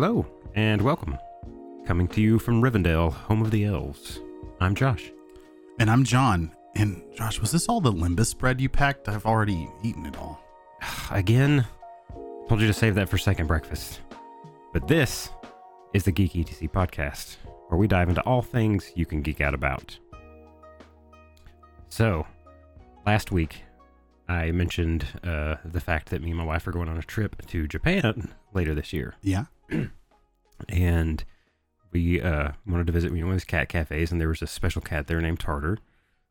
Hello, and welcome. Coming to you from Rivendell, home of the elves. I'm Josh. And I'm Jon. And Josh, was this all the lembas bread you packed? I've already eaten it all. Again, told you to save that for second breakfast. But this is the Geek ETC podcast, where we dive into all things you can geek out about. So, last week, I mentioned uh, the fact that me and my wife are going on a trip to Japan later this year. Yeah. and we uh, wanted to visit you know, one of these cat cafes, and there was a special cat there named Tartar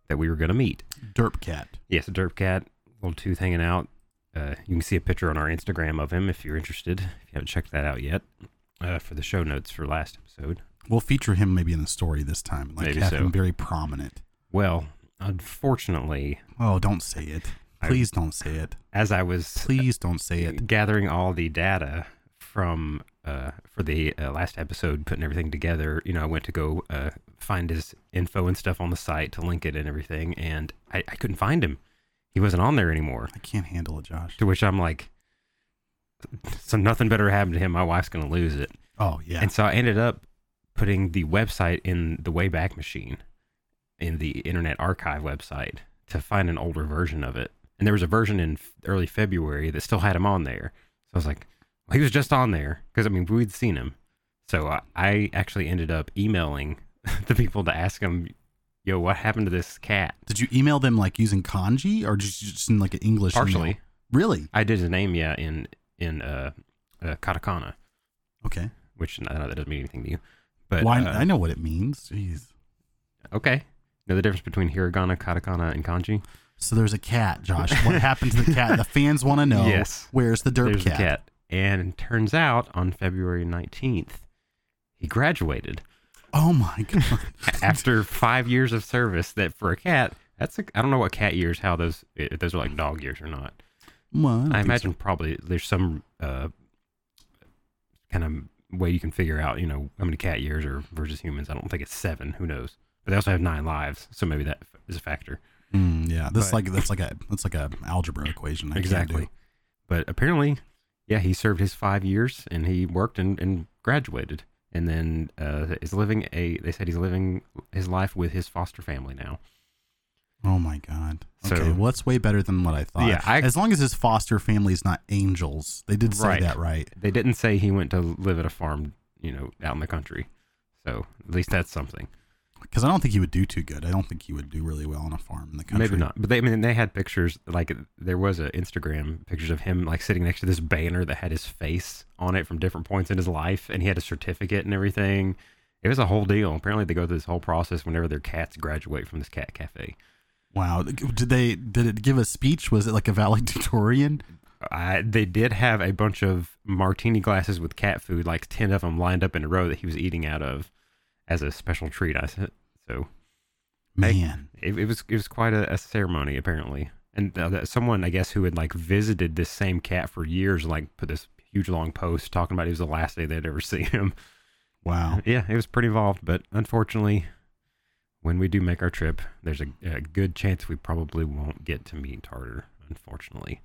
that we were going to meet. Derp cat. Yes, a derp cat, little tooth hanging out. Uh, you can see a picture on our Instagram of him if you're interested. If you haven't checked that out yet, uh, for the show notes for last episode. We'll feature him maybe in the story this time. Like Maybe have so. him very prominent. Well, unfortunately, Oh, don't say it. I- Please don't say it. as I was Please don't say it. gathering all the data from uh, for the uh, last episode, putting everything together, you know, I went to go uh, find his info and stuff on the site to link it and everything, and I, I couldn't find him. He wasn't on there anymore. I can't handle it, Josh. To which I'm like, so nothing better happened to him. My wife's gonna lose it. Oh, yeah. And so I ended up putting the website in the Wayback Machine, in the Internet Archive website, to find an older version of it. And there was a version in early February that still had him on there. So I was like, he was just on there because I mean we'd seen him. So I, I actually ended up emailing the people to ask them, "Yo, what happened to this cat?" Did you email them like using kanji or just, just in like an English email? Partially, Really? I did his name, yeah, in in uh, uh katakana, Okay. which I know that doesn't mean anything to you, but well, I, uh, I know what it means. Jeez. Okay. Know the difference between hiragana, katakana, and kanji? So there's a cat, Josh. What happened to the cat? The fans want to know. Yes. Where's the derp There's cat? the cat. And turns out on February 19th, he graduated Oh my god. after five years of service. That for a cat, that's a, I don't know what cat years, how those, if those are like dog years or not. Well, I think imagine probably there's some uh, kind of way you can figure out, you know, how many cat years are versus humans. I don't think it's seven. Who knows? But they also have nine lives, so maybe that is a factor. Mm, yeah, that's But- like that's like a that's like a algebra equation. I exactly. But apparently, yeah, he served his five years and he worked and, and graduated, and then uh, is living a. They said he's living his life with his foster family now. Oh my god. So- Okay, well, that's way better than what I thought. Yeah, I- as long as his foster family is not angels, they did say Right. that right. They didn't say he went to live at a farm, you know, out in the country. So at least that's something. Because I don't think he would do too good. I don't think he would do really well on a farm in the country. Maybe not, but they I mean they had pictures like there was a Instagram pictures of him like sitting next to this banner that had his face on it from different points in his life, and he had a certificate and everything. It was a whole deal. Apparently, they go through this whole process whenever their cats graduate from this cat cafe. Wow. Did they? Did it give a speech? Was it like a valedictorian? I, they did have a bunch of martini glasses with cat food, like ten of them lined up in a row that he was eating out of as a special treat. I said so. Man. It, it was it was quite a, a ceremony apparently, and uh, someone I guess who had like visited this same cat for years, like put this huge long post talking about it was the last day they'd ever see him. Wow. Yeah, it was pretty involved, but unfortunately, when we do make our trip, there's a, a good chance we probably won't get to meet Tartar. Unfortunately,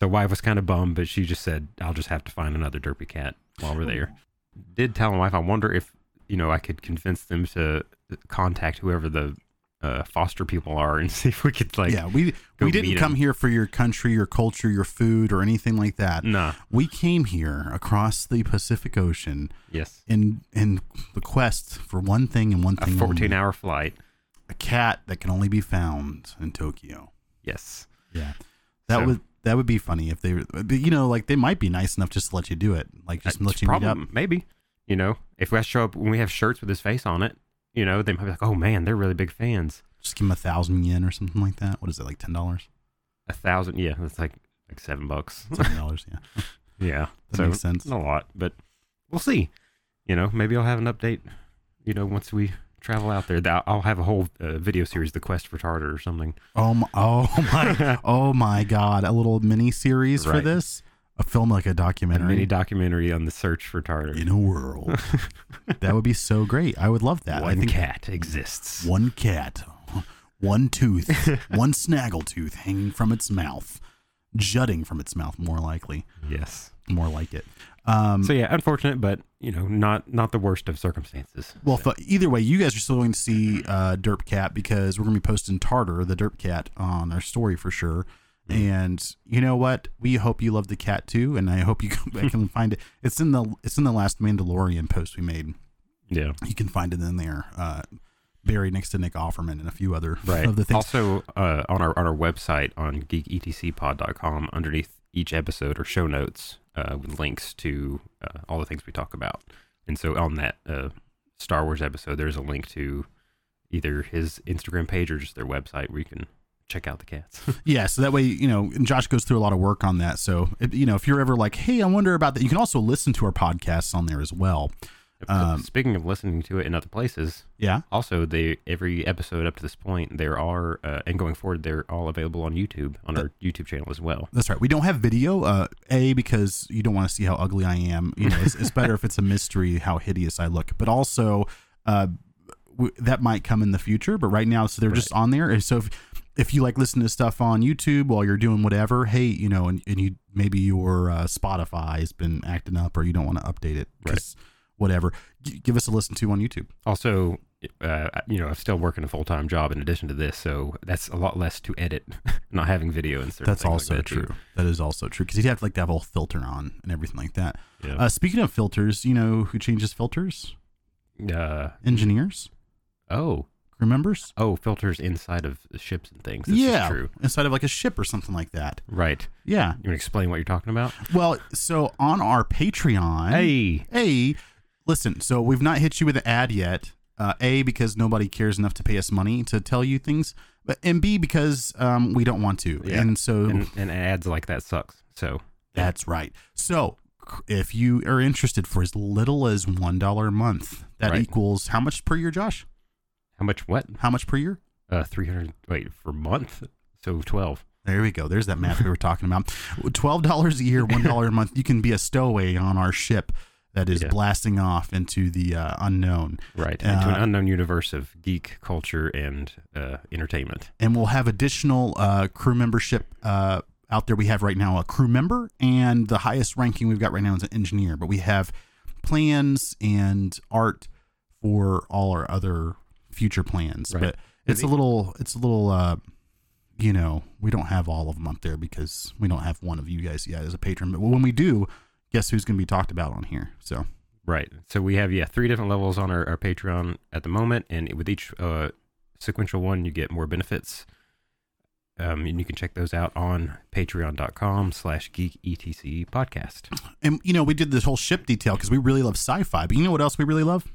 so wife was kind of bummed, but she just said, "I'll just have to find another derpy cat while we're there." Did tell my wife, I wonder if you know I could convince them to contact whoever the uh, foster people are and see if we could like. yeah, we we didn't come him. here for your country, your culture, your food, or anything like that. Nah. We came here across the Pacific Ocean Yes. in in the quest for one thing and one A thing 14 only. hour flight. a cat that can only be found in Tokyo. Yes. Yeah, that So- would that would be funny if they, you know, like they might be nice enough just to let you do it, like just let you meet up. Maybe. You know, if we show up when we have shirts with his face on it, you know, they might be like, oh man, they're really big fans. Just give him a thousand yen or something like that. What is it, like ten dollars? A thousand, yeah, that's like like seven bucks. Seven dollars, yeah. yeah. That so makes sense. not a lot, but we'll see. You know, maybe I'll have an update, you know, once we travel out there. That- I'll have a whole uh, video series, The Quest for Tartar or something. Oh my, oh my, oh my God! A little mini series for this, a film like a A documentary mini documentary on the search for tartar. in a world. that would be so great. I would love that. I One think cat exists. one cat, one tooth, one snaggle tooth hanging from its mouth, jutting from its mouth, more likely. Yes. more like it. Um, So yeah, unfortunate, but you know, not not the worst of circumstances. well, fu- either way, you guys are still going to see uh, Derp Cat because we're going to be posting Tartar, the Derp Cat, on our story for sure. And you know what? We hope you love the cat too, and I hope you come back and find it. It's in the it's in the last Mandalorian post we made. Yeah, You can find it in there, uh, buried next to Nick Offerman and a few other right. of the things. Also, uh, on our on our website on geeketcpod.com, underneath each episode or show notes uh, with links to uh, all the things we talk about. And so on that uh, Star Wars episode, there's a link to either his Instagram page or just their website where you can check out the cats. Yeah, so that way, you know, and Josh goes through a lot of work on that. So, if, you know, if you're ever like, hey, I wonder about that, you can also listen to our podcasts on there as well. Um, Speaking of listening to it in other places, Yeah. also they every episode up to this point there are uh, and going forward they're all available on YouTube on our YouTube channel as well. That's right. We don't have video. Uh, a because you don't want to see how ugly I am. You know, it's, it's better if it's a mystery how hideous I look. But also, uh, w- that might come in the future. But right now, so they're just on there. So if if you like listen to stuff on YouTube while you're doing whatever, hey, you know, and, and you maybe your uh, Spotify has been acting up or you don't want to update it, just whatever, g- give us a listen to on YouTube. Also, uh, you know, I'm still working a full time job in addition to this, so that's a lot less to edit. not having video and That's things like also that, too. true. That is also true because you'd have to like to have a whole filter on and everything like that. Yeah. Uh, speaking of filters, you know who changes filters? Uh, Engineers, oh, crew members. oh, filters inside of ships and things. This yeah, is true. inside of like a ship or something like that. Right. Yeah. You want to explain what you're talking about? Well, so on our Patreon, Hey, Hey. listen, so we've not hit you with an ad yet. Uh, a, because nobody cares enough to pay us money to tell you things. But, and B, because um, we don't want to. Yeah. And so and, and ads like that sucks. So that's right. So if you are interested for as little as $1 a month, that Right. equals how much per year, Josh? How much? What? How much per year? Uh, three hundred. Wait, for month? So twelve. There we go. There's that math we were talking about. Twelve dollars a year, one dollar a month. You can be a stowaway on our ship that is Yeah. blasting off into the uh, unknown, Right. Into an Uh, unknown universe of geek culture and uh, entertainment. and we'll have additional uh, crew membership uh, out there. We have right now a crew member, and the highest ranking we've got right now is an engineer. But we have plans and art for all our other future plans. Right. But it's a little, it's a little. Uh, you know, we don't have all of them up there because we don't have one of you guys yet as a patron. But when we do, guess who's going to be talked about on here? So Right. So we have yeah three different levels on our, our Patreon at the moment, and with each uh, sequential one, you get more benefits. Um, and you can check those out on patreon.com slash geek etc podcast. And you know, we did this whole ship detail because we really love sci-fi. But you know what else we really love?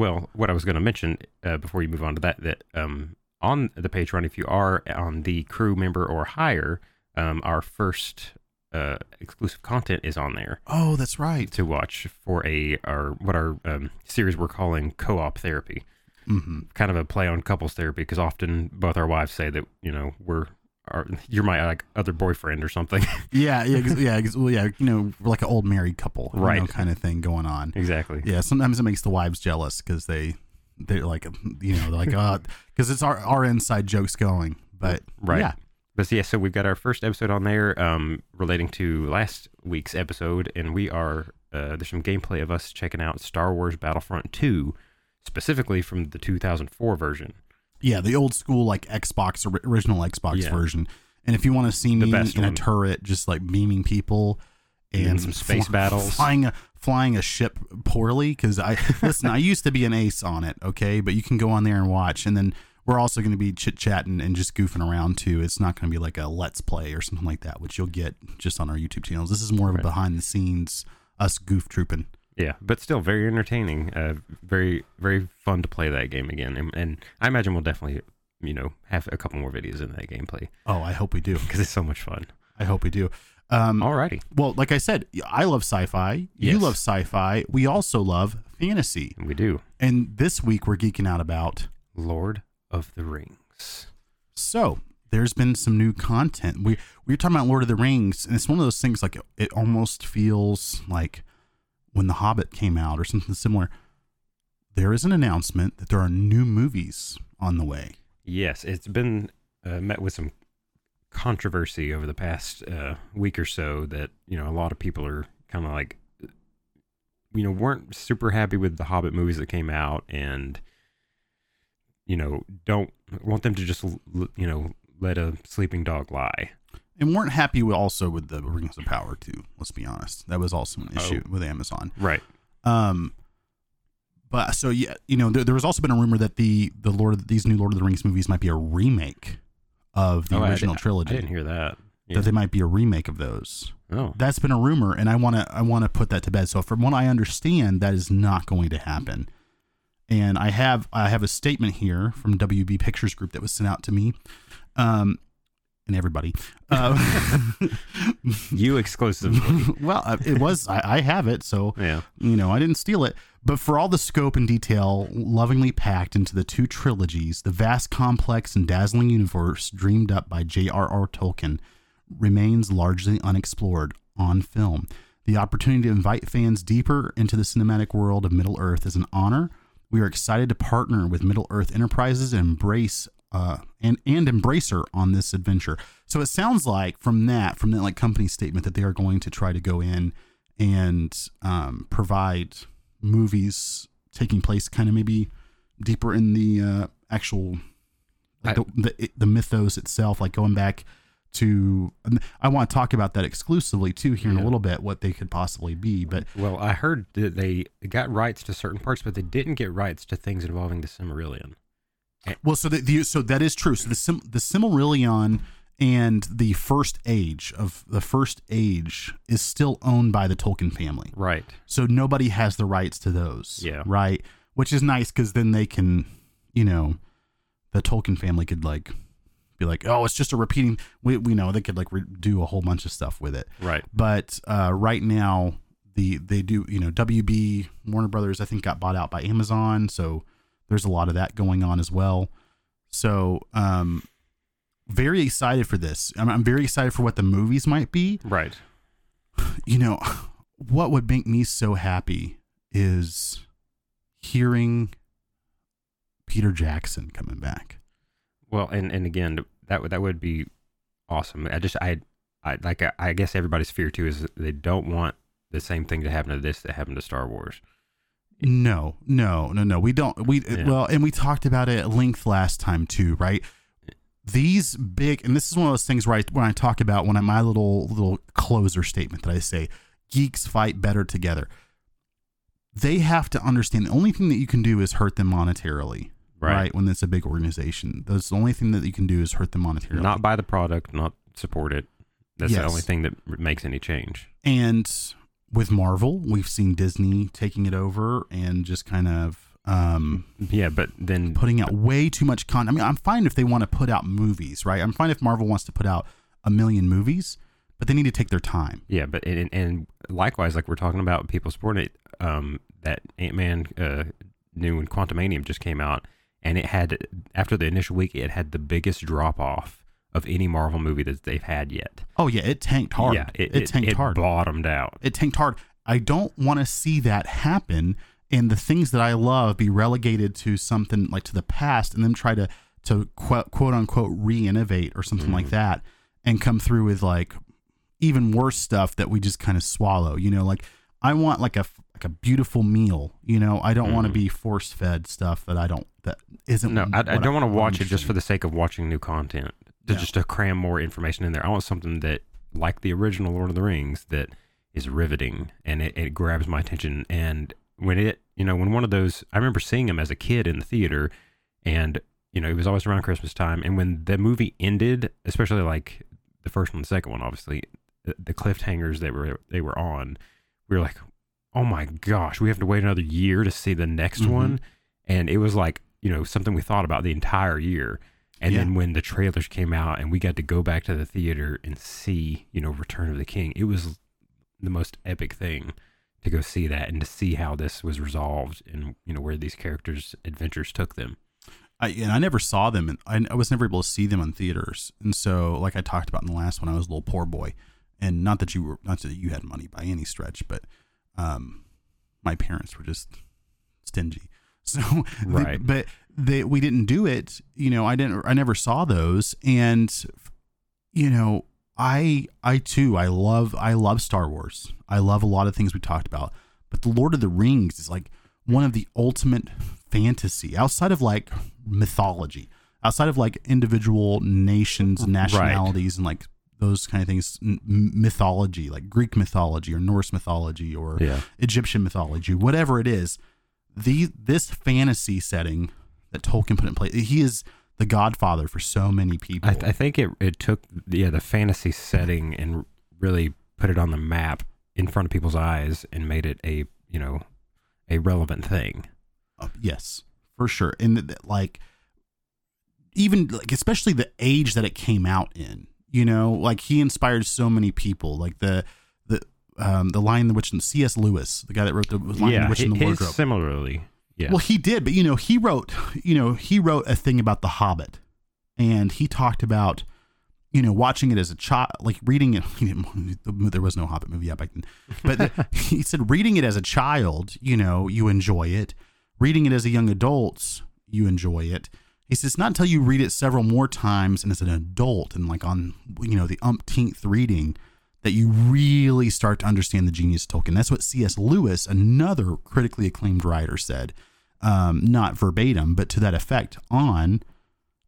Well, what I was going to mention uh, before you move on to that, that um, on the Patreon, if you are on the crew member or higher, um, our first uh, exclusive content is on there Oh, that's right. to watch for a our what our um, series we're calling co-op therapy. hmm kind of a play on couples therapy because often both our wives say that you know we're are, you're my like other boyfriend or something Yeah, yeah, yeah. Well, yeah, you know, we're like an old married couple, you know, Right. kind of thing going on. exactly Yeah, sometimes it makes the wives jealous because they they're like, you know, they're like, uh, because it's our our inside jokes going. But right yeah, but yeah so we've got our first episode on there um relating to last week's episode and we are uh there's some gameplay of us checking out star wars battlefront 2 specifically from the 2004 version yeah, the old school like Xbox ori- original Xbox Yeah. version. And if you want to see me best in a turret, just like beaming people and, some space battles. flying a flying a ship poorly, because I listen, I used to be an ace on it, okay, but you can go on there and watch, and then we're also going to be chit chatting and just goofing around too. It's not going to be like a let's play or something like that, which you'll get just on our YouTube channels. This is more of a behind the scenes us goof trooping. Yeah but still very entertaining uh very very fun to play that game again and, and i imagine we'll definitely you know have a couple more videos in that gameplay Oh, I hope we do. because it's so much fun I hope we do. Um, alrighty Well, like I said, I love sci-fi. You love sci-fi. We also love fantasy. we do And this week we're geeking out about. Lord of the Rings. So there's been some new content. We we were talking about Lord of the Rings, and it's one of those things like it almost feels like when The Hobbit came out or something similar. There is an announcement that there are new movies on the way. Yes, it's been uh, met with some controversy over the past uh, week or so that you know a lot of people are kind of like you know weren't super happy with the Hobbit movies that came out, and you know don't want them to just you know let a sleeping dog lie. And weren't happy with also with the Rings of Power too. Let's be honest, that was also an issue Oh. with Amazon. Right. Um, but so yeah, you know, there, there was also been a rumor that the the Lord of these new Lord of the Rings movies might be a remake of the Oh, I original trilogy. I didn't hear that. Yeah. That they might be a remake of those. oh. That's been a rumor, and I want to I want to put that to bed. So from what I understand, that is not going to happen. And I have I have a statement here from WB Pictures Group that was sent out to me, um, and everybody. Uh, You exclusively. well, uh, it was I, I have it, so yeah. you know, I didn't steal it. But for all the scope and detail lovingly packed into the two trilogies, the vast, complex, and dazzling universe dreamed up by J.R.R. Tolkien remains largely unexplored on film. The opportunity to invite fans deeper into the cinematic world of Middle Earth is an honor. We are excited to partner with Middle Earth Enterprises and embrace uh, and and Embracer on this adventure. So it sounds like from that, from that like company statement, that they are going to try to go in and um, provide movies taking place kind of maybe deeper in the uh, actual like I- the, the the mythos itself, like going back to. I want to talk about that exclusively too here in a little bit, what they could possibly be. But Well, I heard that they got rights to certain parts, but they didn't get rights to things involving the Silmarillion. Well, so the, the so that is true. So the Sim, the Silmarillion and the First Age of the First Age is still owned by the Tolkien family. Right. So nobody has the rights to those. Yeah. Right. Which is nice because then they can, you know, the Tolkien family could like be like, oh, it's just a repeating. We, we know they could like re- do a whole bunch of stuff with it. Right. But uh, right now, the they do, you know, WB Warner Brothers, I think, got bought out by Amazon. So there's a lot of that going on as well. So, um, very excited for this. I'm, I'm very excited for what the movies might be Right. you know, what would make me so happy is hearing Peter Jackson coming back. Well, and and again, that would that would be awesome. I just I I like I, I guess everybody's fear too is they don't want the same thing to happen to this that happened to Star Wars. No, no, no, no. We don't. We Yeah. well, and we talked about it at length last time too, right? These big, and this is one of those things where I when I talk about when I my little little closer statement that I say, geeks fight better together. They have to understand the only thing that you can do is hurt them monetarily, Right. right? When it's a big organization, that's the only thing that you can do is hurt them monetarily. Not buy the product, not support it. That's the only thing that makes any change. And with Marvel, we've seen Disney taking it over and just kind of um, Yeah, but then putting out way too much content. I mean, I'm fine if they want to put out movies, right? I'm fine if Marvel wants to put out a million movies, but they need to take their time. Yeah, but and, and likewise, like we're talking about people supporting it, um, that Ant Man uh, new and Quantumania just came out, and it had after the initial week, it had the biggest drop off of any Marvel movie that they've had yet. Oh yeah, it tanked hard. Yeah, it, tanked it hard. bottomed out. it tanked hard. I don't want to see that happen and the things that I love be relegated to something like to the past and then try to to quote, quote unquote re-innovate or something like mm-hmm. that and come through with like even worse stuff that we just kind of swallow. You know, like I want like a like a beautiful meal. You know, I don't want to mm-hmm. be force fed stuff that I don't that isn't. No, I, I don't want to watch it just for the sake of watching new content. To Yeah. just to cram more information in there. I want something that, like the original Lord of the Rings, that is riveting and it, it grabs my attention. And when it, you know, when one of those, I remember seeing him as a kid in the theater, and you know, it was always around Christmas time. And when the movie ended, especially like the first one, the second one, obviously, the, the cliffhangers that were they were on, we were like, oh my gosh, we have to wait another year to see the next Mhm. one. And it was like, you know, something we thought about the entire year. And Yeah. then when the trailers came out and we got to go back to the theater and see, you know, Return of the King, it was the most epic thing to go see that and to see how this was resolved and, you know, where these characters' adventures took them. I, and I never saw them, and I, I was never able to see them in theaters. And so, like I talked about in the last one, I was a little poor boy, and not that you were, not that you had money by any stretch, but um, my parents were just stingy. So, Right. but they we didn't do it. You know, I didn't. I never saw those, and you know, I I too I love I love Star Wars. I love a lot of things we talked about, but the Lord of the Rings is like one of the ultimate fantasy outside of like mythology, outside of like individual nations, nationalities, right. and like those kind of things, mythology, like Greek mythology or Norse mythology or yeah. Egyptian mythology, whatever it is. The this fantasy setting that Tolkien put in place, he is the godfather for so many people. I, th- I think it, it took yeah the fantasy setting and really put it on the map in front of people's eyes and made it a you know a relevant thing. Uh, yes, for sure. And like even like especially the age that it came out in. You know, like he inspired so many people. Like the um the Lion, the Witch, and C.S. Lewis, the guy that wrote the Lion, yeah, the Witch, and the Wardrobe. Similarly, yeah. Well, he did, but you know, he wrote, you know, he wrote a thing about The Hobbit, and he talked about, you know, watching it as a child, like reading it. there was no Hobbit movie yet back then, but he said reading it as a child, you know, you enjoy it. Reading it as a young adult, you enjoy it. He says not until you read it several more times and as an adult and like on, you know, the umpteenth reading that you really start to understand the genius of Tolkien. That's what C.S. Lewis, another critically acclaimed writer, said um, not verbatim, but to that effect on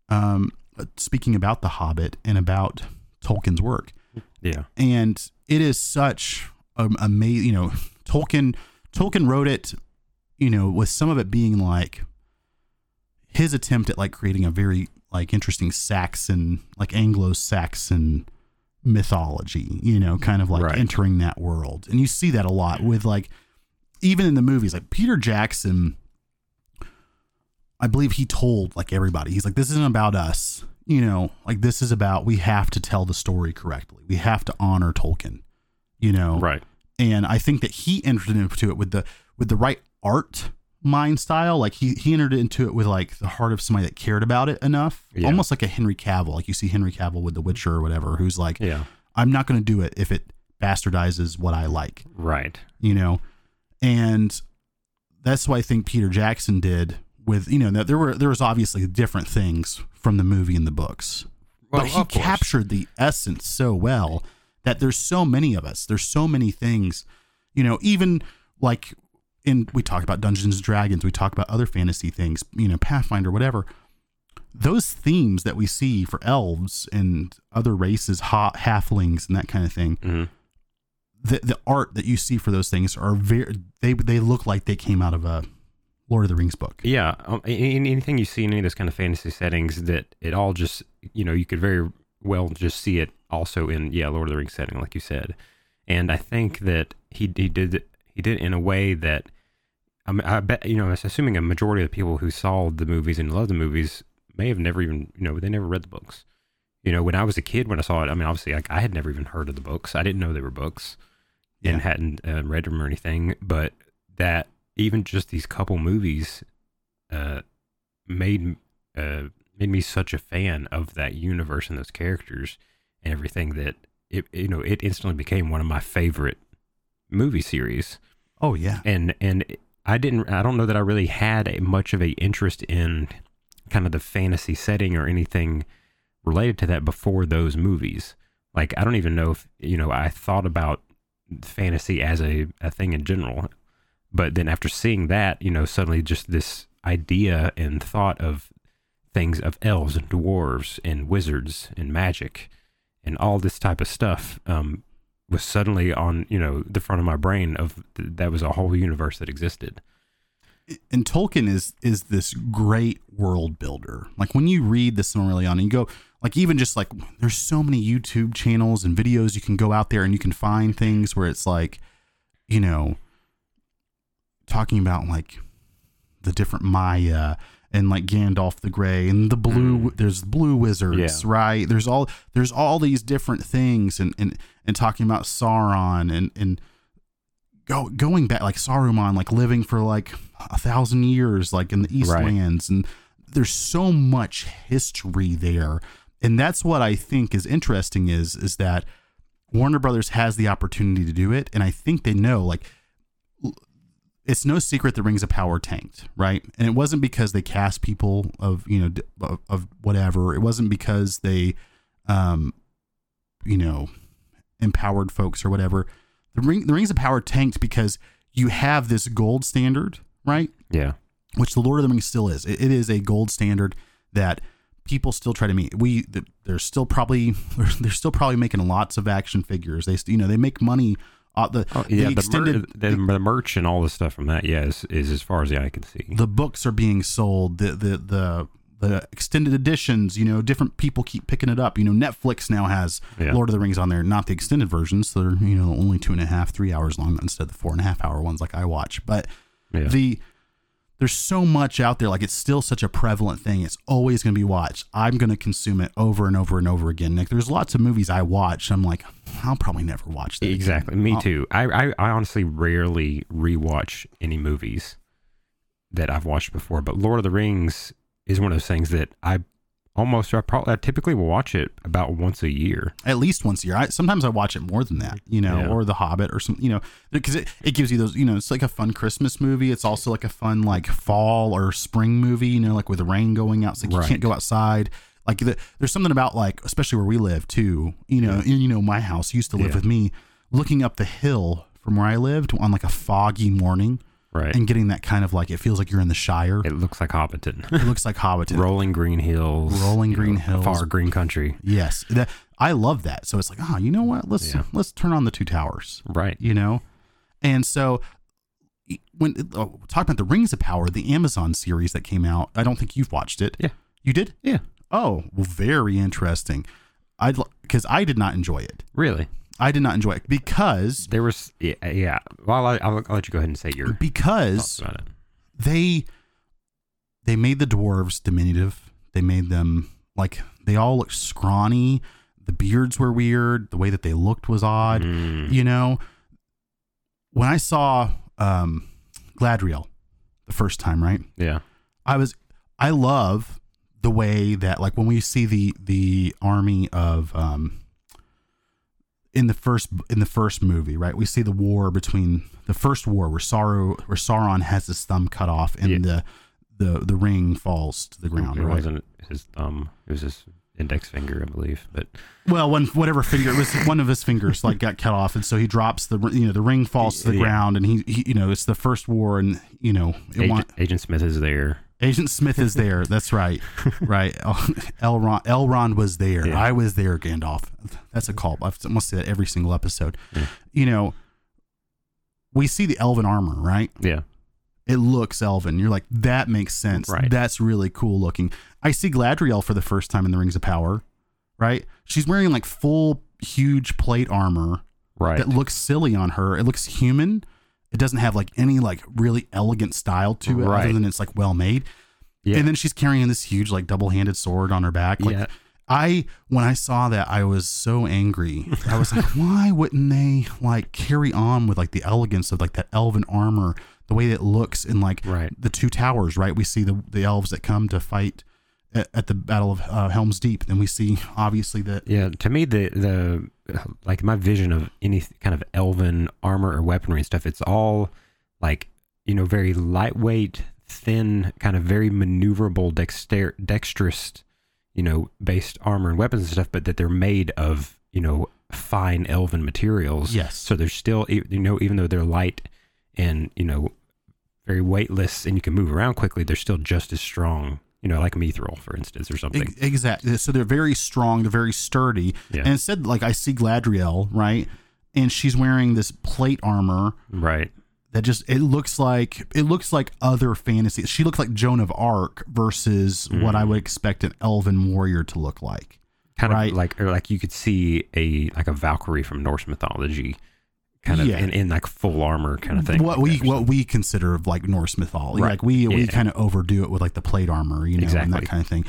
um, speaking about The Hobbit and about Tolkien's work. Yeah. And it is such amazing, you know, Tolkien, Tolkien wrote it, you know, with some of it being like his attempt at like creating a very like interesting Saxon, like Anglo-Saxon mythology, you know, kind of like right. entering that world. And you see that a lot with like, even in the movies, like Peter Jackson I believe he told like everybody, he's like, this isn't about us. You know, like this is about we have to tell the story correctly. We have to honor Tolkien. You know, right? And I think that he entered into it with the with the right art mind style. Like he he entered into it with like the heart of somebody that cared about it enough, yeah. almost like a Henry Cavill. Like you see Henry Cavill with The Witcher or whatever, who's like, yeah, I'm not going to do it if it bastardizes what I like. Right. You know, and that's what I think Peter Jackson did with you know there were there was obviously different things from the movie and the books well, but he captured the essence so well that there's so many of us there's so many things you know even like in we talk about dungeons and dragons we talk about other fantasy things you know pathfinder whatever those themes that we see for elves and other races ha- halflings and that kind of thing mm-hmm. the the art that you see for those things are very they they look like they came out of a Lord of the Rings book. Yeah, um, anything you see in any of those kind of fantasy settings, that it all just you know you could very well just see it also in yeah Lord of the Rings setting, like you said. And I think that he he did he did it in a way that I, mean, I bet you know, I'm assuming a majority of the people who saw the movies and loved the movies may have never even you know they never read the books. You know, when I was a kid when I saw it, I mean, obviously like, I had never even heard of the books. I didn't know they were books and hadn't uh, read them or anything. But that even just these couple movies uh, made uh, made me such a fan of that universe and those characters and everything that it you know it instantly became one of my favorite movie series. Oh yeah, and and I didn't I don't know that I really had a, much of a interest in kind of the fantasy setting or anything related to that before those movies. Like I don't even know if you know I thought about fantasy as a, a thing in general but then after seeing that, you know, suddenly just this idea and thought of things of elves and dwarves and wizards and magic and all this type of stuff um, was suddenly on, you know, the front of my brain of th- that was a whole universe that existed. And Tolkien is is this great world builder. Like when you read the Silmarillion and you go, like even just like there's so many YouTube channels and videos you can go out there and you can find things where it's like, you know, talking about like the different Maiar and like Gandalf the Grey and the blue mm. there's blue wizards, yeah. right? There's all there's all these different things and and and talking about Sauron and and go going back like Saruman like living for like a thousand years like in the Eastlands right. and there's so much history there. And that's what I think is interesting is is that Warner Brothers has the opportunity to do it and I think they know like it's no secret the Rings of Power tanked, right? And it wasn't because they cast people of you know of, of whatever. It wasn't because they um, you know, empowered folks or whatever. The ring, the Rings of Power tanked because you have this gold standard, right? Yeah. Which the Lord of the Rings still is. It, it is a gold standard that people still try to meet. We they're still probably they're still probably making lots of action figures. They you know they make money. Uh, the, Oh, yeah, the the, mer- the, the merch and all the stuff from that, yeah, is, is as far as the eye can see. the books are being sold. The the the the extended editions. You know, different people keep picking it up. You know, Netflix now has Yeah. Lord of the Rings on there, not the extended versions. So they're you know only two and a half, three hours long instead of the four and a half hour ones like I watch. But Yeah. the there's so much out there like it's still such a prevalent thing it's always going to be watched i'm going to consume it over and over and over again nick there's lots of movies i watch i'm like i'll probably never watch that again. Exactly. Me I'll- too. I, I, I honestly rarely rewatch any movies that I've watched before, but Lord of the Rings is one of those things that I almost I probably I typically will watch it about once a year. at least once a year. I, sometimes i watch it more than that you know Yeah. or the hobbit or some you know because it, it gives you those you know it's like a fun christmas movie. It's also like a fun like fall or spring movie you know like with the rain going out. It's like you can't go outside. Like the, there's something about like especially where we live too you know and, you know my house used to live Yeah. with me looking up the hill from where i lived on like a foggy morning Right. and getting that kind of like it feels like you're in the Shire. it looks like Hobbiton. It looks like Hobbiton. Rolling green hills. Rolling green know, hills. Far green country. yes, that, I love that. So it's like, oh, you know what? Let's Yeah. let's turn on the two towers. Right. You know, and so when oh, talking about the Rings of Power, the Amazon series that came out, I don't think you've watched it. Yeah. you did. Yeah. Oh, well, very interesting. I'd because I did not enjoy it. Really. I did not enjoy it because There was yeah. yeah. Well, I, I'll, I'll let you go ahead and say your because they they made the dwarves diminutive. They made them like they all looked scrawny. The beards were weird. The way that they looked was odd. Mm, You know, when I saw um, Gladriel the first time, right? yeah. I was I love the way that like when we see the the army of um in the first in the first movie, right? We see the war between the first war where Sauron where Sauron has his thumb cut off and Yeah. the the the ring falls to the ground, It right? wasn't his thumb. It was his index finger, I believe. But Well, one whatever finger it was one of his fingers like got cut off, and so he drops the you know the ring falls to the Yeah. ground, and he, he you know it's the first war, and you know it Agent, want, Agent Smith is there. Agent Smith is there. That's right, right. Oh, Elrond Elrond was there. Yeah. I was there. Gandalf. That's a call. I must say that every single episode. Yeah. You know, we see the elven armor, right? Yeah. It looks elven. You're like, that makes sense. Right. That's really cool looking. I see Gladriel for the first time in the Rings of Power, right? She's wearing like full, huge plate armor Right. that looks silly on her. It looks human. It doesn't have like any like really elegant style to it, other than it's like well made. Yeah. And then she's carrying this huge like double handed sword on her back. Like yeah. I when I saw that I was so angry. I was like, why wouldn't they like carry on with like the elegance of like that elven armor, the way that it looks in like Right. the two towers, right? We see the the elves that come to fight at, at the Battle of uh, Helm's Deep. Then we see obviously that Yeah, to me, the the like my vision of any kind of elven armor or weaponry and stuff, it's all like you know very lightweight, thin, kind of very maneuverable, dexter dexterous, you know, based armor and weapons and stuff, but that they're made of you know fine elven materials. Yes. So they're still you know even though they're light and you know very weightless and you can move around quickly, they're still just as strong. You know, like mithril, for instance, or something. Exactly. So they're very strong. They're very sturdy. Yeah. And instead, like I see Gladriel, right, and she's wearing this plate armor right. that just it looks like it looks like other fantasy. She looks like Joan of Arc versus what Mm. I would expect an elven warrior to look like. kind Right. of like or like you could see a like a Valkyrie from Norse mythology, kind of Yeah. in, in like full armor kind of thing. What like we what we consider of like Norse mythology. Right. Like we we kind of overdo it with like the plate armor, you know, and that kind of thing.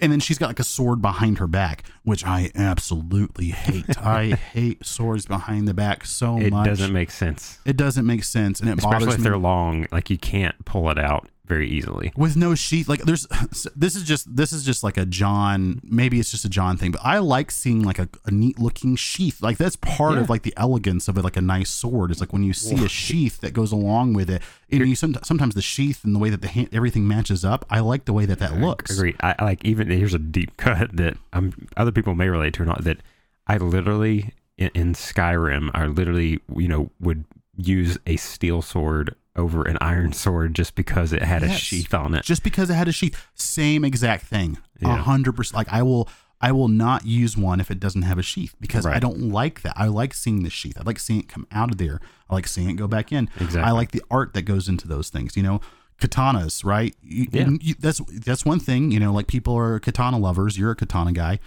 And then she's got like a sword behind her back, which I absolutely hate. I hate swords behind the back so it much. It doesn't make sense, it doesn't make sense, and it especially bothers if me. they're long. Like you can't pull it out very easily. with no sheath like there's this is just this is just like a john maybe it's just a john thing but i like seeing like a, a neat looking sheath like that's part Yeah. of like the elegance of it like a nice sword it's like when you see a sheath that goes along with it and you some, sometimes the sheath and the way that the hand, everything matches up i like the way that that looks Agreed. I I like even here's a deep cut that um other people may relate to or not that I literally in, in Skyrim, I literally you know would use a steel sword over an iron sword just because it had a sheath on it. just because it had a sheath. Same exact thing. A hundred percent. Like I will, I will not use one if it doesn't have a sheath because I don't like that. I like seeing the sheath. I like seeing it come out of there. I like seeing it go back in. Exactly. I like the art that goes into those things. You know, katanas, right? You- Yeah. you- that's that's one thing. You know, like people are katana lovers. You're a katana guy,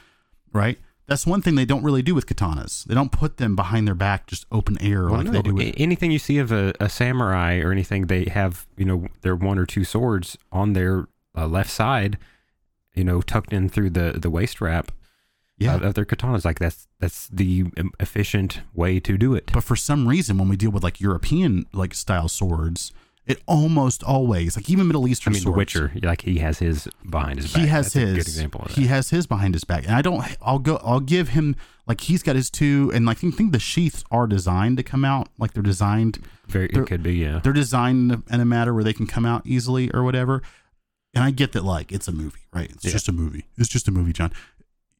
right? That's one thing they don't really do with katanas. They don't put them behind their back, just open air Well, like no, they do with anything you see of a, a samurai or anything, they have you know their one or two swords on their uh, left side, you know, tucked in through the the waist wrap yeah. of, their katanas. Like that's that's the um, efficient way to do it. But for some reason, when we deal with like European like style swords, it almost always like even Middle Eastern. I mean, The. Witcher, like he has his behind his back. He has That's his. good example of that. He has his behind his back, and I don't. I'll go. I'll give him like he's got his two, and like, I think, think the sheaths are designed to come out like they're designed. Very, they're- it could be, yeah. They're designed in a matter where they can come out easily or whatever. And I get that like it's a movie, right? It's Yeah. just a movie. It's just a movie, Jon.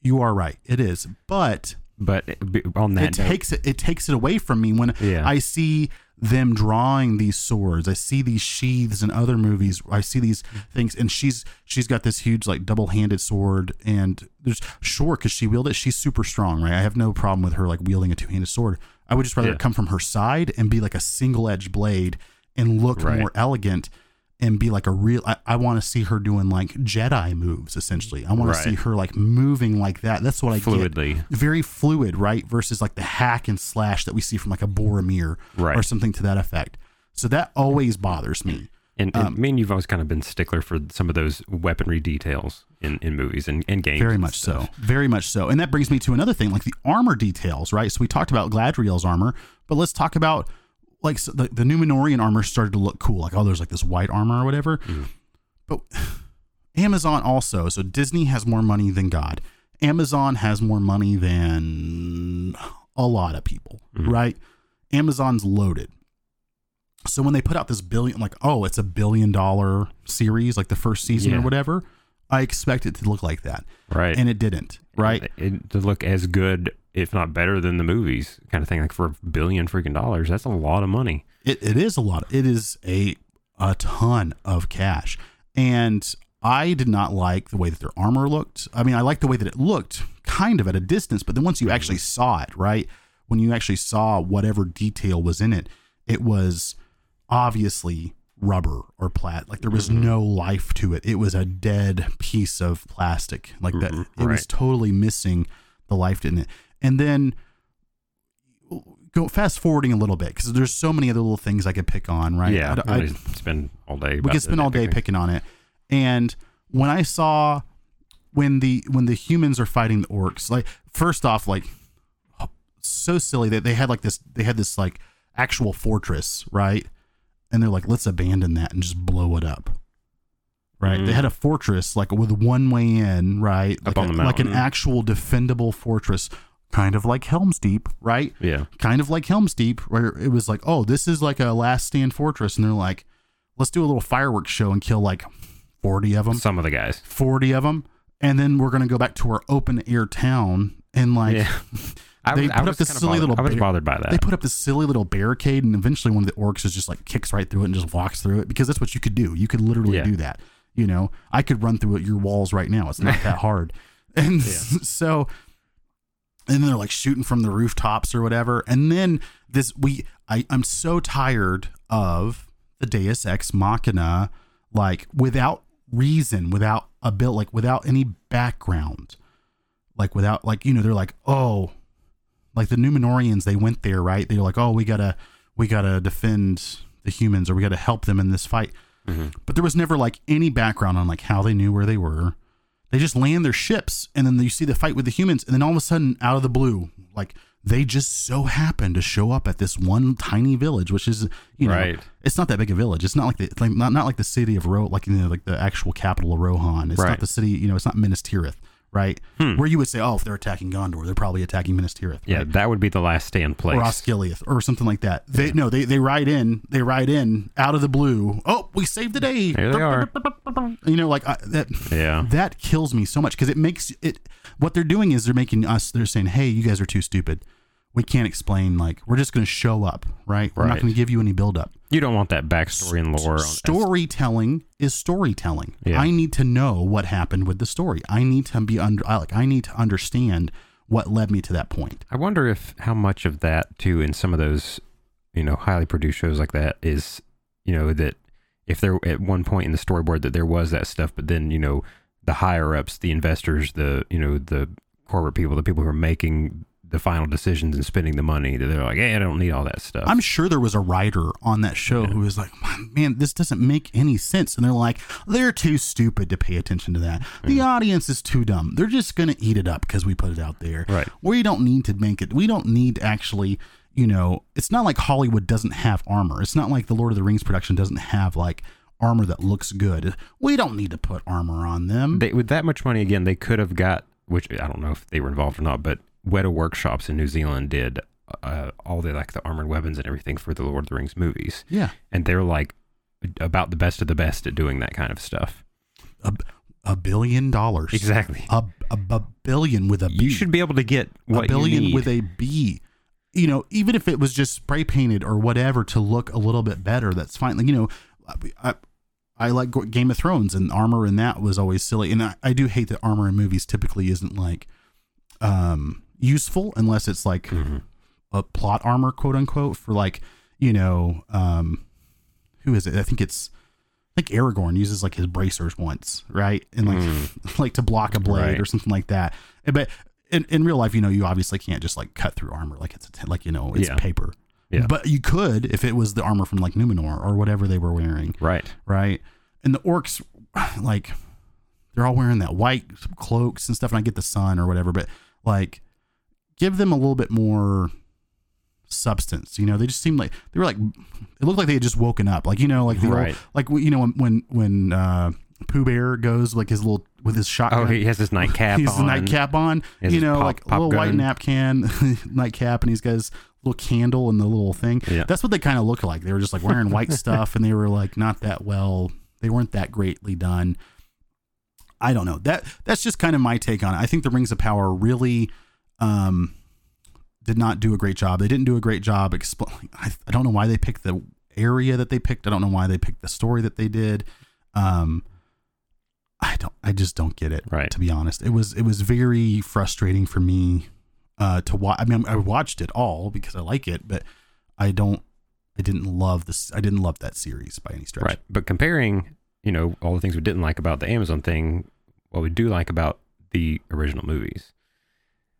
You are right. It is, but But eh, on that it note, takes it it takes it away from me when Yeah. I see them drawing these swords. I see these sheaths in other movies. I see these things, and she's she's got this huge like double handed sword, and there's sure because she wielded it, she's super strong, right? I have no problem with her like wielding a two handed sword. I would just rather Yeah. come from her side and be like a single edged blade and look Right. more elegant. And be like a real. I, I want to see her doing like Jedi moves. Essentially, I want Right. to see her like moving like that. That's what I get fluidly. very fluid, right? Versus like the hack and slash that we see from like a Boromir Right. or something to that effect. So that always bothers me. And, and Um, me and you've always kind of been stickler for some of those weaponry details in, in movies and, and games. Very and much stuff. so. Very much so. And that brings me to another thing, like the armor details, right? So we talked about Gladriel's armor, but let's talk about like so the, the Numenorean armor started to look cool. Like, oh, there's like this white armor or whatever. Mm. But Amazon also, so Disney has more money than God. Amazon has more money than a lot of people, Mhm. right? Amazon's loaded. So when they put out this billion, like, oh, it's a billion dollar series, like the first season or whatever, I expect it to look like that. Right. And it didn't, right? It, it- to look as good, if not better than the movies, kind of thing. Like for a billion freaking dollars, that's a lot of money. It, it is a lot. It is a a ton of cash, and I did not like the way that their armor looked. I mean, I liked the way that it looked, kind of at a distance, but then once you actually saw it, right? When you actually saw whatever detail was in it, it was obviously rubber or plat. Like there was Mhm. no life to it. It was a dead piece of plastic. Like that. Mhm, It was totally missing the life in it. And then go fast forwarding a little bit because there's so many other little things I could pick on, right? Yeah. I- I- spend all day. we could spend all day picking on it. And when I saw when the when the humans are fighting the orcs, like first off, like so silly that they had like this they had this like actual fortress, right? And they're like, let's abandon that and just blow it up. Right? Mhm. They had a fortress like with one way in, right? Up like, a- like an actual defendable fortress, kind of like Helm's Deep, right? Yeah. kind of like Helm's Deep, where it was like, oh, this is like a last stand fortress, and they're like, let's do a little fireworks show and kill like forty of them, Some of the guys. forty of them, and then we're gonna go back to our open air town and like yeah. I they I put up was this silly bothered- little I was bothered by that. they put up this silly little barricade, and eventually one of the orcs is just like kicks right through it and just walks through it because that's what you could do. You could literally Yeah. do that. You know, I could run through your walls right now. It's not that hard, and Yeah. so and then they're like shooting from the rooftops or whatever. And then this we I, I'm so tired of the Deus Ex Machina, like without reason, without a bill, like without any background. Like without like, you know, they're like, oh, like the Numenoreans, they went there, right? They're like, oh, we gotta we gotta defend the humans or we gotta help them in this fight. Mhm. But there was never like any background on like how they knew where they were. They just land their ships and then you see the fight with the humans, and then all of a sudden, out of the blue, like they just so happen to show up at this one tiny village, which is you know Right. it's not that big a village. It's not like the like not, not like the city of Ro like you know like the actual capital of Rohan. It's Right. not the city, you know, it's not Minas Tirith, right? Hmm. Where you would say, oh, if they're attacking Gondor, they're probably attacking Minas Tirith. Yeah, right? that would be the last stand place. or Osgiliath or something like that. They no, they they ride in, they ride in out of the blue. Oh, we saved the day. Here they are. You know, like I, that. Yeah. that kills me so much because it makes it. What they're doing is they're making us. They're saying, "Hey, you guys are too stupid. We can't explain. Like, we're just going to show up, right? We're not going to give you any build up. You don't want that backstory and lore. On, Storytelling is storytelling. Yeah. I need to know what happened with the story. I need to be under. I like. I need to understand what led me to that point. I wonder if how much of that too in some of those, you know, highly produced shows like that is, you know, that if there at one point in the storyboard that there was that stuff, but then you know the higher ups, the investors, the you know the corporate people, the people who are making the final decisions and spending the money, that they're like, hey, I don't need all that stuff. I'm sure there was a writer on that show who was like, man, this doesn't make any sense. And they're like, they're too stupid to pay attention to that. The audience is too dumb. They're just going to eat it up because we put it out there. Right. We don't need to make it, we don't need to actually, you know, it's not like Hollywood doesn't have armor. It's not like the Lord of the Rings production doesn't have like armor that looks good. We don't need to put armor on them. they, with that much money again, they could have got, which I don't know if they were involved or not, but Weta Workshops in New Zealand did uh, all the like the armored weapons and everything for the Lord of the Rings movies. yeah. and they're like about the best of the best at doing that kind of stuff. A, a billion dollars. Exactly. A, a, a billion with a B. You should be able to get what a billion with a B. You know, even if it was just spray painted or whatever to look a little bit better, that's fine. Like, you know, I, I like Game of Thrones and armor and that was always silly. And I, I do hate that armor in movies typically isn't like um, useful unless it's like Mhm. a plot armor, quote unquote, for like, you know, um, who is it? I think it's, like Aragorn uses like his bracers once, right? And like, like to block a blade Mm. Right. or something like that. But in, in real life, you know, you obviously can't just like cut through armor like it's a like you know it's Yeah. paper. Yeah. But you could if it was the armor from like Numenor or whatever they were wearing, Right. right? And the orcs, like, they're all wearing that white cloaks and stuff. And I get the sun or whatever, but like, give them a little bit more substance. You know, they just seemed like they were like it looked like they had just woken up. Like you know, like the old- Right. like you know when when when uh, Pooh Bear goes like his little with his shotgun. Oh, he has his nightcap He's on. the nightcap on, you know, pop- like a pop little white napkin, nightcap, and he's got his little candle and the little thing. Yeah. That's what they kind of look like. They were just like wearing white stuff, and they were like not that well. They weren't that greatly done. I don't know. That that's just kind of my take on it. I think the Rings of Power really um, did not do a great job. They didn't do a great job. Expl- I, I don't know why they picked the area that they picked. I don't know why they picked the story that they did. Um, I don't. I just don't get it. Right. To be honest, it was it was very frustrating for me uh, to watch. I mean, I watched it all because I like it, but I don't. I didn't love this. I didn't love that series by any stretch. Right. But comparing, you know, all the things we didn't like about the Amazon thing, what we do like about the original movies,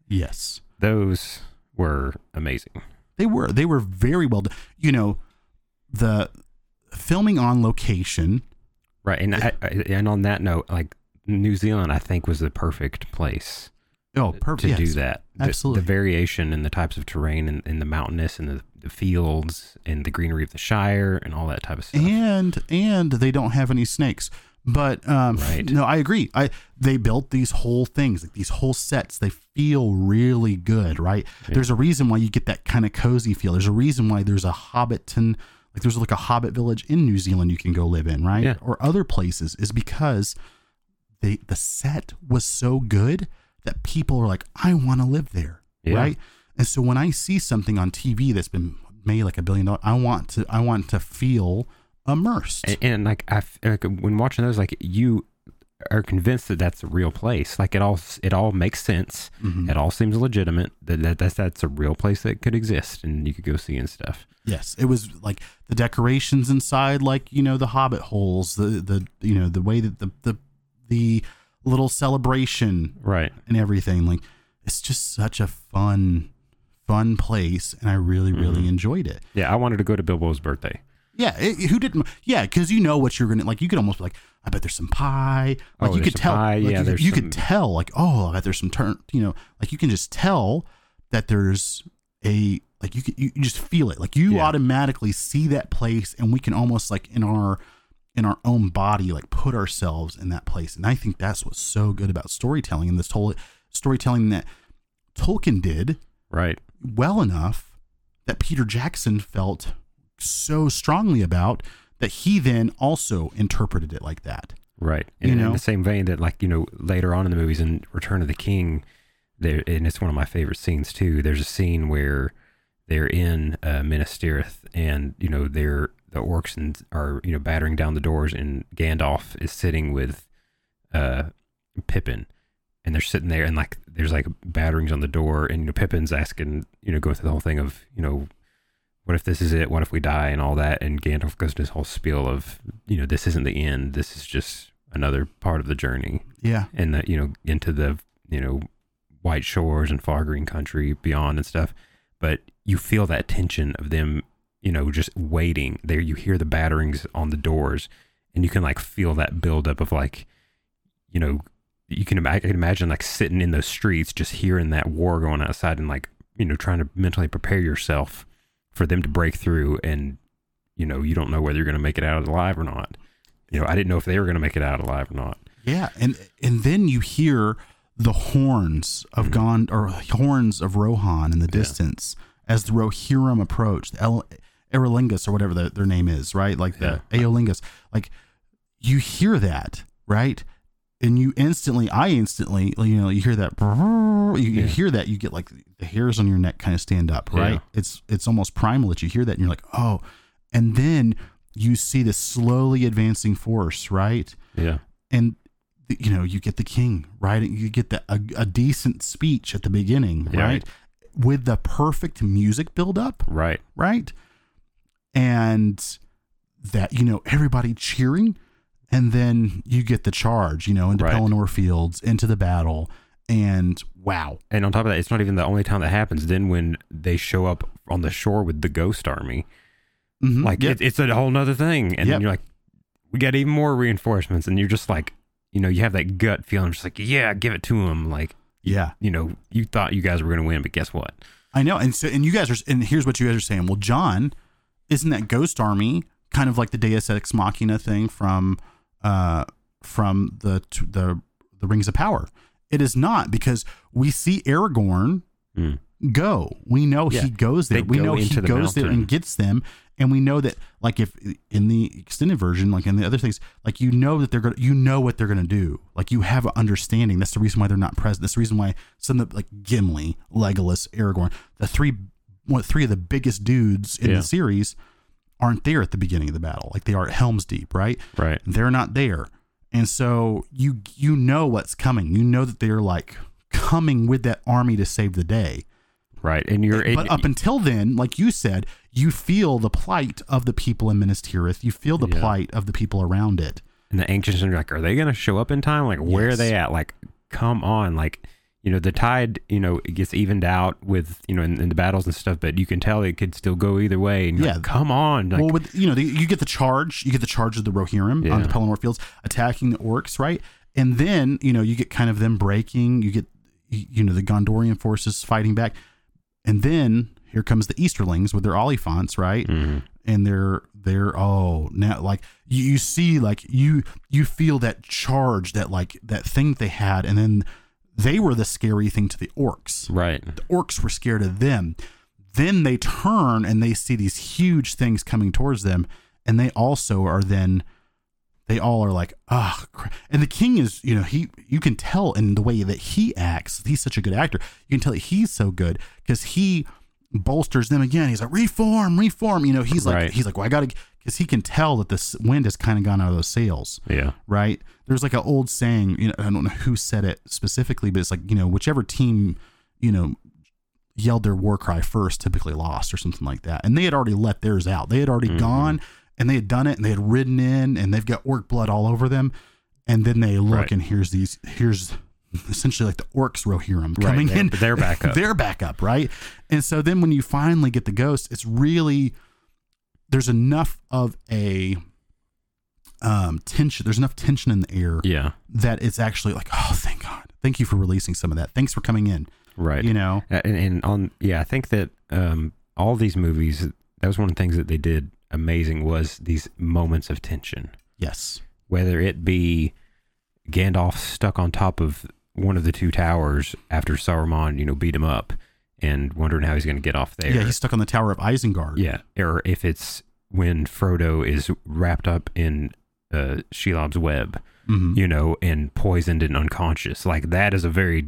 Yes. those were amazing. They were they were very well done. You know, the filming on location. Right. And I, I, and on that note, like New Zealand, I think was the perfect place Oh, perfect. to do that. The- Absolutely. The, variation and the types of terrain and, and the mountainous and the, the fields and the greenery of the Shire and all that type of stuff. and and they don't have any snakes. But um, Right. no, I agree. I they built these whole things, like these whole sets. They feel really good, right? There's a reason why you get that kind of cozy feel. There's a reason why there's a Hobbiton, like there's like a Hobbit village in New Zealand you can go live in, right? Yeah. Or other places, is because they the set was so good that people are like, I want to live there, Yeah. right? And so when I see something on TV that's been made like a billion dollars, I want to I want to feel immersed. And, and like I, like when watching those, like you are convinced that that's a real place. Like it all, it all makes sense. Mhm. It all seems legitimate. That, that that's that's a real place that could exist and you could go see and stuff. Yes, it was like the decorations inside, like you know the Hobbit holes, the the you know the way that the the the little celebration Right. and everything. Like it's just such a fun fun place, and I really really Mhm. enjoyed it. Yeah, I wanted to go to Bilbo's birthday. Yeah, it, who didn't? Yeah, because you know what you're gonna like. You could almost be like, I bet there's some pie. Like Oh, you there's could some tell. pie. like, Yeah, you, there's you some- could tell. Like, oh, I bet there's some turn. You know, like you can just tell that there's a like you can you, you just feel it. Like you Yeah. automatically see that place, and we can almost like in our in our own body like put ourselves in that place and i think that's what's so good about storytelling and this whole storytelling that tolkien did Right. well enough that peter jackson felt so strongly about that he then also interpreted it like that Right. You And know? in the same vein that, like, you know, later on in the movies in Return of the King, there, and it's one of my favorite scenes too. There's a scene where they're in uh, Minas Tirith and, you know, they're, the orcs and are, you know, battering down the doors and Gandalf is sitting with uh, Pippin and they're sitting there and, like, there's like batterings on the door and, you know, Pippin's asking, you know, going through the whole thing of, you know, what if this is it? What if we die and all that? And Gandalf goes to this whole spiel of, you know, this isn't the end. This is just another part of the journey. yeah And that, you know, into the, you know, white shores and far green country beyond and stuff. But you feel that tension of them, you know, just waiting. There you hear the batterings on the doors and you can like feel that buildup of like, you know, you can, I can imagine like sitting in those streets, just hearing that war going outside and like, you know, trying to mentally prepare yourself for them to break through and, you know, you don't know whether you're going to make it out alive or not. You know, I didn't know if they were going to make it out alive or not. Yeah, and and then you hear the horns of Mhm. Gondor horns of Rohan in the distance as the Rohirrim approach, the El- or whatever the, their name is, right? Like the Eorlingas. Like you hear that, right? And you instantly, I instantly, you know, you hear that, you, you Yeah. hear that, you get like the hairs on your neck kind of stand up, right? Yeah. It's it's almost primal that you hear that, and you're like, oh, and then you see the slowly advancing force, right? Yeah. and you know you get the king right you get the a, a decent speech at the beginning Yeah. right with the perfect music build up Right. right and that you know everybody cheering and then you get the charge you know into Right. Pelennor Fields into the battle and wow And on top of that, it's not even the only time that happens. Then when they show up on the shore with the ghost army, Mhm. like Yep. it, it's a whole nother thing. And Yep. then you're like, we got even more reinforcements. And you're just like, you know, you have that gut feeling, just like, yeah, give it to them. Like, yeah you know, you thought you guys were going to win, but guess what? I know, and so and you guys are, and here's what you guys are saying. Well, John, isn't that Ghost Army kind of like the Deus Ex Machina thing from, uh, from the the the Rings of Power? It is not because we see Aragorn Mm. go. We know Yeah. he goes there. They we go know he the goes there and gets them. And we know that, like, if in the extended version, like in the other things, like you know that they're gonna, you know what they're gonna do. Like you have an understanding. That's the reason why they're not present. That's the reason why some of the, like Gimli, Legolas, Aragorn, the three, what three of the biggest dudes in Yeah. the series, aren't there at the beginning of the battle. Like they are at Helm's Deep, right? Right. they're not there and so you you know what's coming you know that they're like coming with that army to save the day Right. And you're, but up until then like you said you feel the plight of the people in Minas Tirith you feel the Yeah. plight of the people around it and the ancients are like, are they going to show up in time? Like, where Yes. are they at? Like, come on. Like, you know, the tide, you know, it gets evened out with, you know, in, in the battles and stuff, but you can tell it could still go either way. And Yeah. like, come on. Like, well with you know the, you get the charge you get the charge of the Rohirrim on the Pelennor fields attacking the orcs right and then you know you get kind of them breaking you get you know the Gondorian forces fighting back and then here comes the Easterlings with their Oliphaunts right mhm. and they're they're oh now like you, you see like you you feel that charge that like that thing they had and then they were the scary thing to the orcs. Right. the orcs were scared of them. Then they turn and they see these huge things coming towards them and they also are then they all are like ah and the king is you know he you can tell in the way that he acts he's such a good actor. You can tell that he's so good because he bolsters them again he's like reform reform you know he's like Right. he's like well i gotta because he can tell that this wind has kind of gone out of those sails Yeah. right? There's like an old saying, you know, I don't know who said it specifically, but it's like, you know, whichever team, you know, yelled their war cry first typically lost or something like that. And they had already let theirs out. They had already Mhm. gone and they had done it and they had ridden in and they've got orc blood all over them. And then they look Right. and here's these, here's essentially like the orcs Rohirrim Right. coming They're- in. They're back up. They're back up, right? And so then when you finally get the ghost, it's really there's enough of a um tension. There's enough tension in the air yeah. that it's actually like, oh, thank God, thank you for releasing some of that. Thanks for coming in. Right. You know, and, and on yeah i think that um all these movies that was one of the things that they did amazing was these moments of tension Yes. whether it be Gandalf stuck on top of one of the two towers after Saruman, you know, beat him up and wondering how he's going to get off there. Yeah, he's stuck on the Tower of Isengard. Yeah, or if it's when Frodo is wrapped up in uh, Shelob's web, Mhm. you know, and poisoned and unconscious. Like that is a very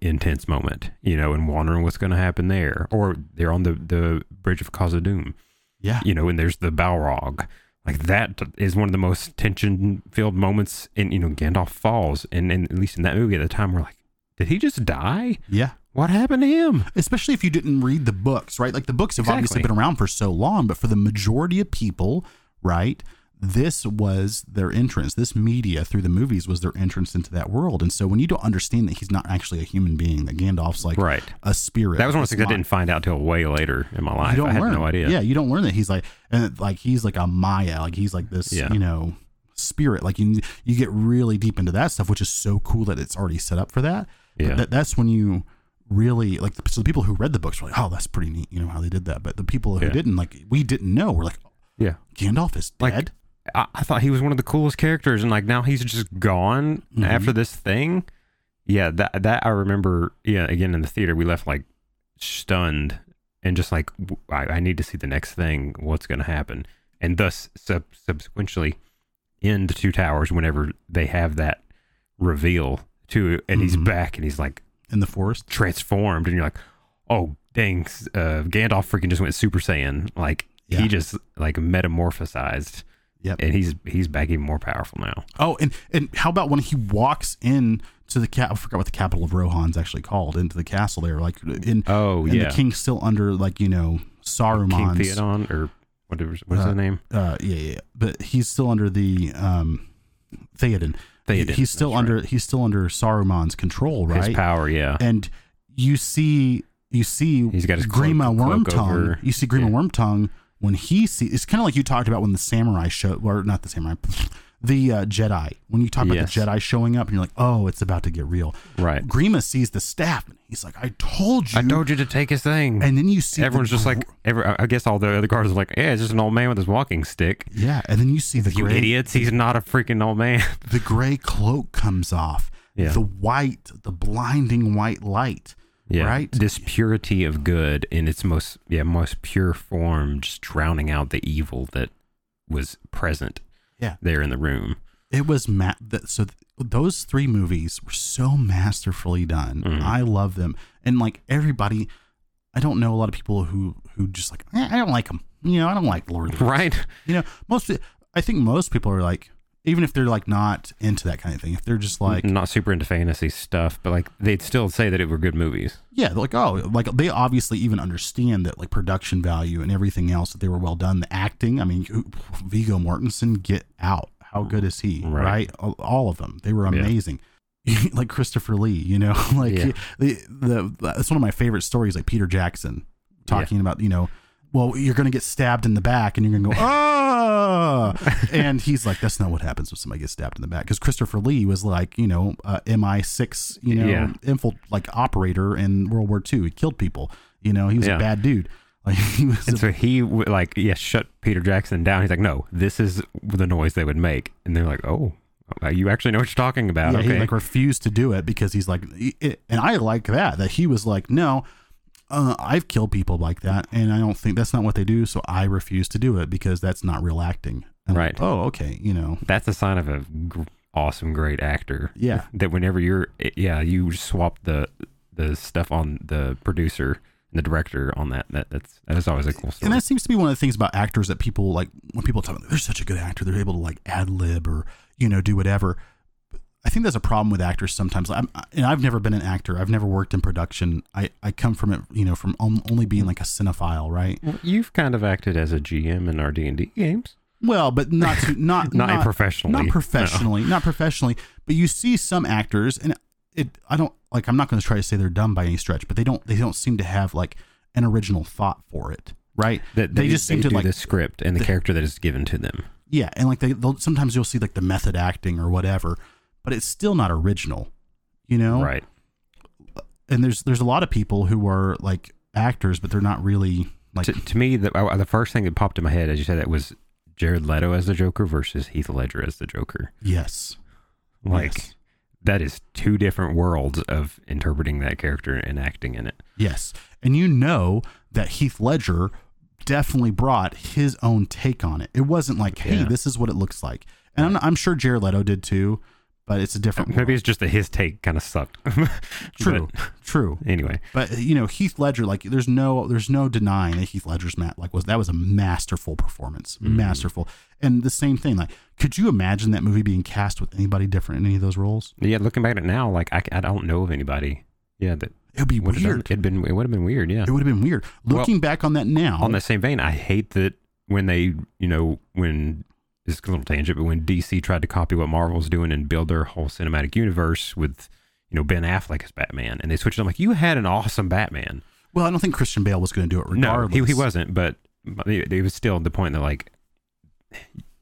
intense moment, you know, and wondering what's going to happen there. Or they're on the the bridge of Khazad-dûm, Yeah. you know, and there's the Balrog. Like that is one of the most tension filled moments. in you know, Gandalf falls, and, and at least in that movie at the time, we're like, did he just die? Yeah. What happened to him? Especially if you didn't read the books, right? Like the books have obviously been around for so long, but for the majority of people, right? This was their entrance. This media through the movies was their entrance into that world. And so when you don't understand that he's not actually a human being, that Gandalf's like Right. a spirit. That was one of the things I didn't find out till way later in my life. You don't I had learn. no idea. Yeah, you don't learn that he's like, and like he's like a Maia, like he's like this, Yeah. you know, spirit. Like you, you get really deep into that stuff, which is so cool that it's already set up for that. Yeah. that, that's when you really like. So the people who read the books were like, oh, that's pretty neat, you know how they did that. But the people who Yeah. didn't, like, we didn't know. We're like, Yeah. Gandalf is Like, dead. I, I thought he was one of the coolest characters, and like now he's just gone Mhm. after this thing. Yeah, that that I remember. Yeah, again in the theater, we left like stunned and just like I need to see the next thing. What's going to happen? And thus, sub- subsequently, in the two towers, whenever they have that reveal to, and he's Mhm. back, and he's like in the forest. transformed, and you're like, oh dang, uh, Gandalf freaking just went Super Saiyan. Like Yeah. he just like metamorphosized. Yep. And he's he's back even more powerful now. Oh, and and how about when he walks in to the cat? I forgot what the capital of Rohan's actually called. Into the castle there, like in. Oh and yeah, the king's still under like you know King Saruman's Theoden or whatever. What's Uh, his name? uh yeah, yeah, but he's still under the um Theoden. Theoden, He's still that's under he's still under Saruman's control, right? His power, yeah. And you see you see He's got his Grima Wormtongue. You see Grima Yeah. Wormtongue when he sees it's kind of like you talked about when the samurai show or not the samurai the uh, Jedi. When you talk Yes. about the Jedi showing up and you're like, "Oh, it's about to get real." right. Grima sees the staff and he's like, "I told you." I told you to take his thing. and then you see the Everyone's just gr- like, every, I guess all the other guards are like, yeah, it's just an old man with his walking stick. yeah, and then you see the You gray idiots, he's not a freaking old man. the gray cloak comes off. Yeah. The white, the blinding white light. Yeah. Right? This purity of good in its most yeah, most pure form, just drowning out the evil that was present Yeah. there in the room. It was ma- that so th- those three movies were so masterfully done. Mhm. I love them. And like everybody I don't know a lot of people who who just like eh, I don't like them. You know, I don't like Lord of the Rings. Right? You know, most I think most people are like even if they're like not into that kind of thing, if they're just like not super into fantasy stuff, but like they'd still say that it were good movies. Yeah, like oh, like they obviously even understand that like production value and everything else that they were well done. The acting, I mean, Viggo Mortensen, get out. How good is he? Right. Right, All, of them, they were Yeah. amazing. like Christopher Lee, you know, like Yeah. the the that's one of my favorite stories. Like Peter Jackson talking about you know. Well, you're going to get stabbed in the back, and you're going to go, ah! and he's like, "That's not what happens when somebody gets stabbed in the back." Because Christopher Lee was like, you know, uh, MI6, you know, Yeah. infil- like operator in World War II. He killed people. You know, he was Yeah. a bad dude. Like he was. And a- so he like yeah shut Peter Jackson down. He's like, no, this is the noise they would make, and they're like, oh, uh, you actually know what you're talking about. yeah, okay, he like refused to do it because he's like, it, and I like that that he was like, no, uh, I've killed people like that, and I don't think that's not what they do, so I refuse to do it because that's not real acting. I'm Right. like, oh, okay. You know. that's a sign of a gr- awesome, great actor. Yeah. that whenever you're yeah you swap the the stuff on the producer and the director on that that that's that is always a cool story. And that seems to be one of the things about actors that people like when people talk about they're such a good actor, they're able to like ad lib or you know do whatever. I think that's a problem with actors sometimes. I'm, and I've never been an actor. I've never worked in production. I, I come from it, you know, from only being like a cinephile, right? Well, You've kind of acted as a GM in our D and D games, Well, but not to, not not, professionally. not No. professionally, not professionally. But you see some actors, and it. I don't like. I'm not going to try to say they're dumb by any stretch, but they don't. They don't seem to have like an original thought for it, right? That they just seem to do like the script and the character that is given to them. Yeah, and like they they'll, sometimes you'll see like the method acting or whatever, but it's still not original, you know. Right. And there's there's a lot of people who are like actors, but they're not really like To, to me, the the first thing that popped in my head as you said that was Jared Leto as the Joker versus Heath Ledger as the Joker. Yes. Like Yes. that is two different worlds of interpreting that character and acting in it. Yes. And you know that Heath Ledger definitely brought his own take on it. It wasn't like, hey, Yeah. this is what it looks like. And I'm, I'm sure Jared Leto did too, but it's a different. Maybe world. it's just that his take kind of sucked. true, true. Anyway, But you know, Heath Ledger, like, there's no, there's no denying that Heath Ledger's Matt, like, was that was a masterful performance, Mhm. masterful. And the same thing, like, could you imagine that movie being cast with anybody different in any of those roles? yeah, looking back at it now, like I, I don't know of anybody. Yeah, that It would be have done. weird. It'd been it would have been weird. Yeah. It would have been weird. Well, Looking back on that now, On the same vein, I hate that when they, you know, when this is a little tangent, but when DC tried to copy what Marvel's doing and build their whole cinematic universe with, you know, Ben Affleck as Batman, and they switched. it, I'm like, you had an awesome Batman. well, I don't think Christian Bale was going to do it regardless. No, he, he wasn't, but it, was still the point that like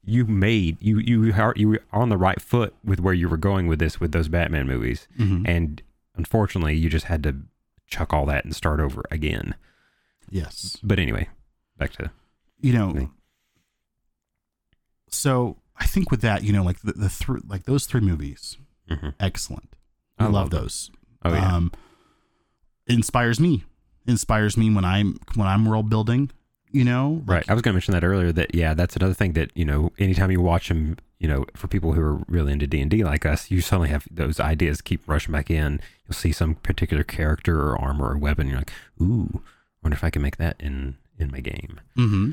you made you you are you were on the right foot with where you were going with this with those Batman movies, Mhm. and unfortunately, you just had to chuck all that and start over again. Yes. But anyway, back to you know Me. So i think with that you know like the, the three like those three movies mhm. excellent i, I love love those oh yeah, um inspires me inspires me when i'm when i'm world building you know right. I was going to mention that earlier. That yeah, that's another thing that you know. Anytime you watch them, you know, for people who are really into D and D like us, you suddenly have those ideas keep rushing back in. You'll see some particular character or armor or weapon. You're like, ooh, I wonder if I can make that in in my game. mm-hmm.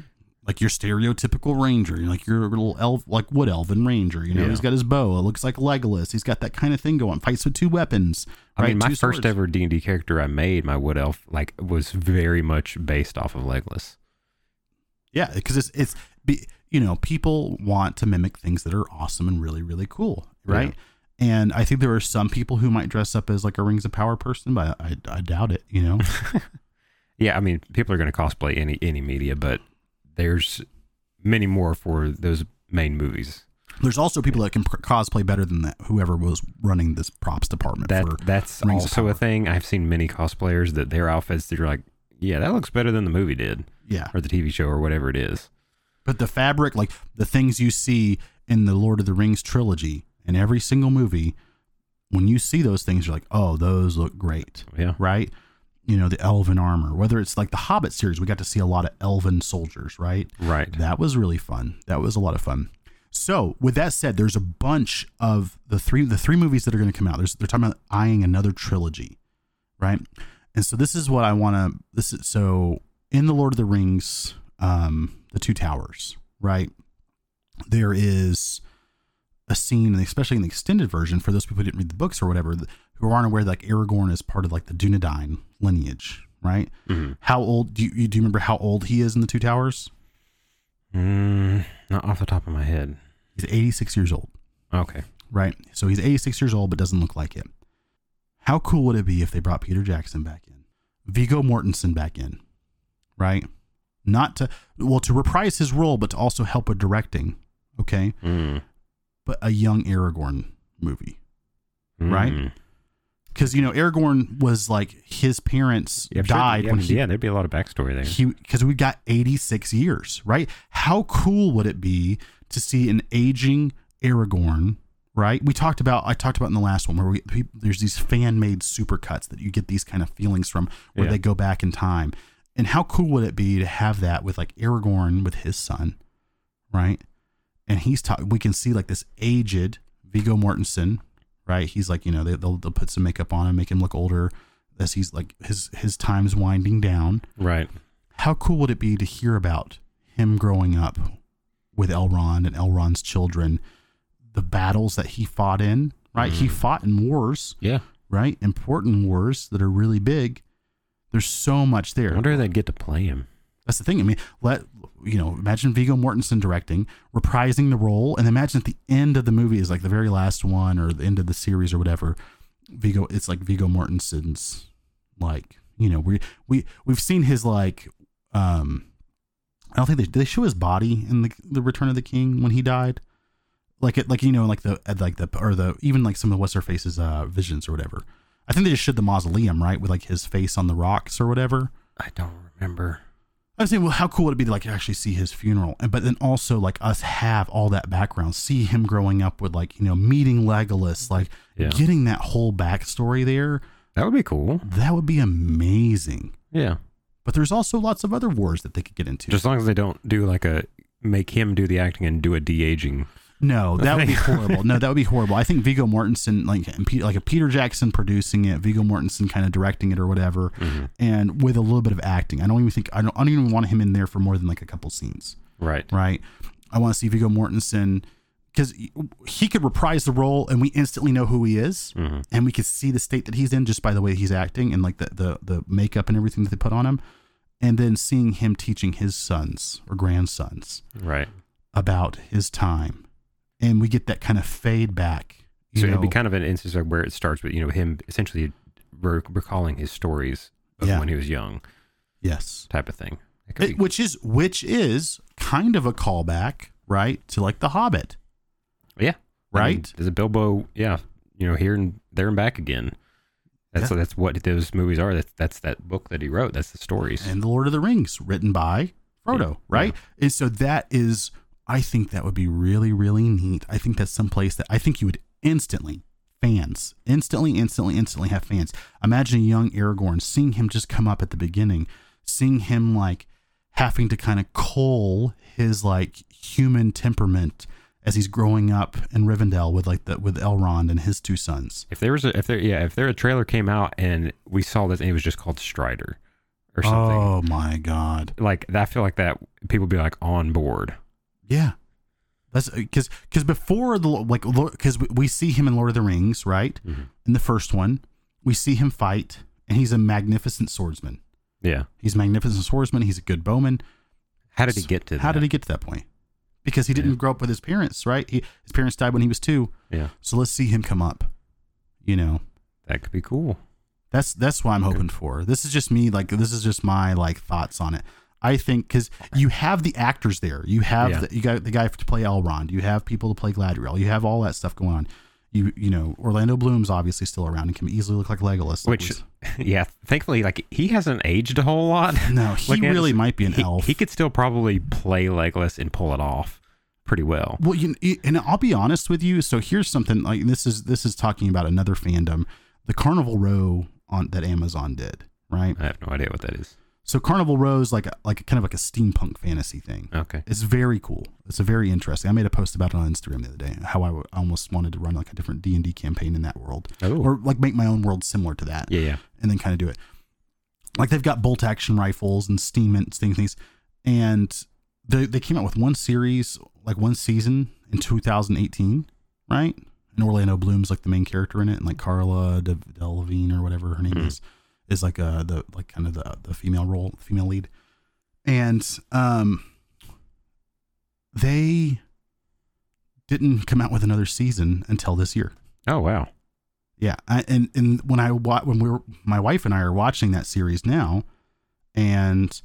Like your stereotypical ranger like your little elf like wood elven ranger you know Yeah. he's got his bow it looks like legolas he's got that kind of thing going fights with two weapons I mean, my Two first swords. ever D and D character I made, my wood elf, like was very much based off of Legolas. Yeah, because it's it's be, you know people want to mimic things that are awesome and really really cool, right? And I think there are some people who might dress up as like a Rings of Power person, but I, I doubt it. You know, Yeah, I mean, people are going to cosplay any any media, but there's many more for those main movies. there's also people that can pr- cosplay better than that. Whoever was running this props department That for that's Rings also a thing. I've seen many cosplayers that their outfits that you're like, yeah, that looks better than the movie did yeah, or the TV show or whatever it is. but the fabric, like the things you see in the Lord of the Rings trilogy, in every single movie, when you see those things, you're like, oh, those look great. Yeah, right? You know, the elven armor, whether it's like the Hobbit series, we got to see a lot of elven soldiers, right? right. That was really fun. That was a lot of fun. So, with that said, there's a bunch of the three the three movies that are going to come out. There's they're talking about eyeing another trilogy, right? And so this is what I want to this is so in the Lord of the Rings um the two towers, right? There is a scene, and especially in the extended version, for those people who didn't read the books or whatever, who aren't aware, that, like Aragorn is part of like the Dunedain lineage, right? Mhm. How old do you, do you remember how old he is in the Two Towers? Mm, not off the top of my head. He's 86 years old, Okay. right? So he's 86 years old, but doesn't look like it. How cool would it be if they brought Peter Jackson back in, Viggo Mortensen back in, right? Not to, well, to reprise his role, but to also help with directing, okay? Mm. But a young Aragorn movie. Right? Mm. Because, you know, Aragorn was like his parents Yeah, I'm sure- died yeah, when he, yeah, there'd be a lot of backstory there. because we got 86 years right how cool would it be to see an aging aragorn right we talked about i talked about in the last one where we there's these fan made supercuts that you get these kind of feelings from where Yeah. they go back in time and how cool would it be to have that with like aragorn with his son right and he's talking. we can see like this aged viggo mortensen right he's like you know they, they'll, they'll put some makeup on him make him look older as he's like his his time's winding down Right. how cool would it be to hear about him growing up with Elrond and Elrond's children, the battles that he fought in, right? He Mhm. fought in wars, Yeah. right? Important wars that are really big. There's so much there. I wonder if they'd get to play him. That's the thing. I mean, let you know, imagine Viggo Mortensen directing, reprising the role, and imagine at the end of the movie is like the very last one or the end of the series or whatever. Viggo, it's like Viggo Mortensen's like you know we we we've seen his like um I don't think they they show his body in the the Return of the King when he died. Like it, like you know, like the like the or the even like some of her face's uh, visions or whatever. I think they just showed the mausoleum right with like his face on the rocks or whatever. I don't remember. I was saying, well, how cool would it be to like actually see his funeral, and but then also like us have all that background, see him growing up with like you know meeting Legolas, like Yeah. getting that whole backstory there. That would be cool. That would be amazing. Yeah. But there's also lots of other wars that they could get into. Just as long as they don't do like a make him do the acting and do a de aging. No, that would be horrible. No, that would be horrible. I think Viggo Mortensen, like like a Peter Jackson producing it, Viggo Mortensen kind of directing it or whatever, and with a little bit of acting. I don't even think I don't, I don't even want him in there for more than like a couple scenes. Right. right? I want to see Viggo Mortensen because he could reprise the role and we instantly know who he is, Mhm. and we could see the state that he's in just by the way he's acting and like the the the makeup and everything that they put on him, and then seeing him teaching his sons or grandsons Right. about his time, and we get that kind of fade back. You So know, it'd be kind of an instance of where it starts with you know him essentially re- recalling his stories of Yeah. when he was young, yes, type of thing. It be- which is which is kind of a callback, right, to like the Hobbit, yeah. I mean, right? There's a Bilbo, yeah, you know, here and there and back again. That's Yeah. that's what those movies are. That's that's that book that he wrote. That's the stories. and the Lord of the Rings, written by Frodo, Yeah. right? And so that is, I think that would be really, really neat. I think that's someplace that I think you would instantly fans, instantly, instantly, instantly have fans. Imagine a young Aragorn, seeing him just come up at the beginning, seeing him like having to kind of cull his like human temperament as he's growing up in Rivendell with like the with Elrond and his two sons. if there was a if there yeah if there a trailer came out and we saw this and it was just called Strider or something Oh my god. like I feel like that people would be like on board. Yeah. That's because because before the like because we see him in Lord of the Rings, right? Mhm. In the first one, we see him fight, and he's a magnificent swordsman. Yeah. He's a magnificent swordsman. He's a good bowman. How did he get to? How that? did he get to that point? Because he didn't Yeah. grow up with his parents, right? He, his parents died when he was two. Yeah, So let's see him come up. You know, that could be cool. that's that's what I'm hoping for. This is just me. Like this is just my like thoughts on it. I think because you have the actors there, you have Yeah. the, you got the guy to play Elrond, you have people to play Galadriel, you have all that stuff going on. You you know Orlando Bloom's obviously still around and can easily look like Legolas. Which, yeah, thankfully, like he hasn't aged a whole lot. no, he at really might be an he, elf. He could still probably play Legolas and pull it off pretty well. Well, you, and I'll be honest with you. So here's something like this is this is talking about another fandom, the Carnival Row on that Amazon did, right? I have no idea what that is. So Carnival is like a, like a, kind of like a steampunk fantasy thing. Okay. It's very cool. It's a very interesting. I made a post about it on Instagram the other day. How I w- almost wanted to run like a different D and D campaign in that world, Oh. or like make my own world similar to that, yeah, yeah. and then kind of do it. Like they've got bolt action rifles and steam and things, things, and they they came out with one series, like one season in 2018, right? And Orlando Bloom's like the main character in it, and like Carla De- or whatever her name Mhm. is, is like uh the like kind of the the female role, female lead, and um, they didn't come out with another season until this year. Oh wow. Yeah, I, and and when I wa- when we were my wife and I are watching that series now, and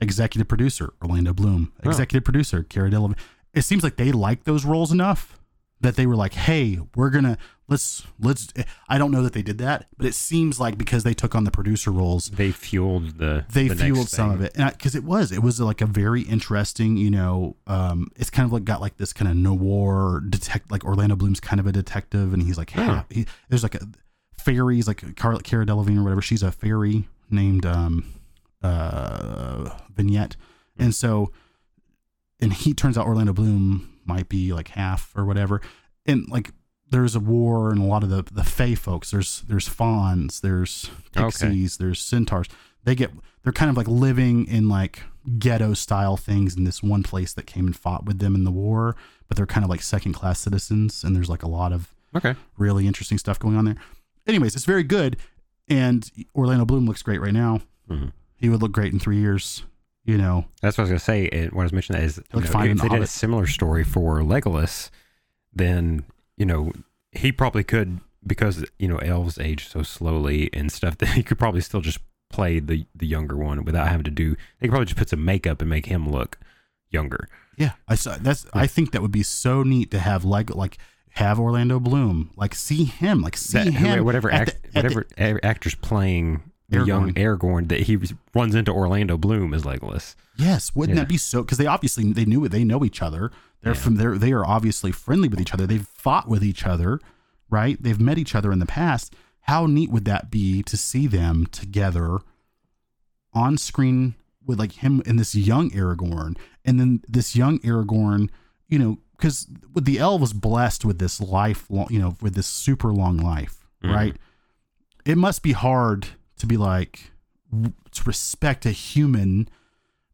executive producer Orlando Bloom, Oh. executive producer Cara Delevingne, it seems like they like those roles enough that they were like, hey, we're gonna let's let's. I don't know that they did that, but it seems like because they took on the producer roles, They fueled the. they the fueled some thing. of it and because it was it was like a very interesting you know um it's kind of like got like this kind of noir detect like orlando bloom's kind of a detective and he's like yeah. he, there's like a fairies like Car- cara delevingne or whatever she's a fairy named um uh vignette and so and he turns out orlando bloom might be like half or whatever and like there's a war and a lot of the the Fey folks. There's there's fauns, there's Okay. pixies, there's centaurs. They get they're kind of like living in like ghetto style things in this one place that came and fought with them in the war, but they're kind of like second class citizens. And there's like a lot of Okay. really interesting stuff going on there. Anyways, it's very good, and Orlando Bloom looks great right now. Mhm. He would look great in three years. You know, That's what I was gonna say. And what I was mentioning is, Like know, if the they did a similar story for Legolas, then you know he probably could because you know elves age so slowly and stuff that he could probably still just play the the younger one without having to do. They could probably just put some makeup and make him look younger. Yeah, I saw that's. I think that would be so neat to have like like have Orlando Bloom like see him like see That- him whatever act, the- at the- whatever actors playing the young Aragorn. Aragorn that he runs into Orlando Bloom as Legolas. Yes, wouldn't Yeah. that be so? Because they obviously they knew it. They know each other. They're Yeah. from they're they are obviously friendly with each other. They've fought with each other, right? They've met each other in the past. How neat would that be to see them together on screen with like him and this young Aragorn, and then this young Aragorn, you know, because with the elves blessed with this life, long, you know, with this super long life, Mhm. right? It must be hard to be like to respect a human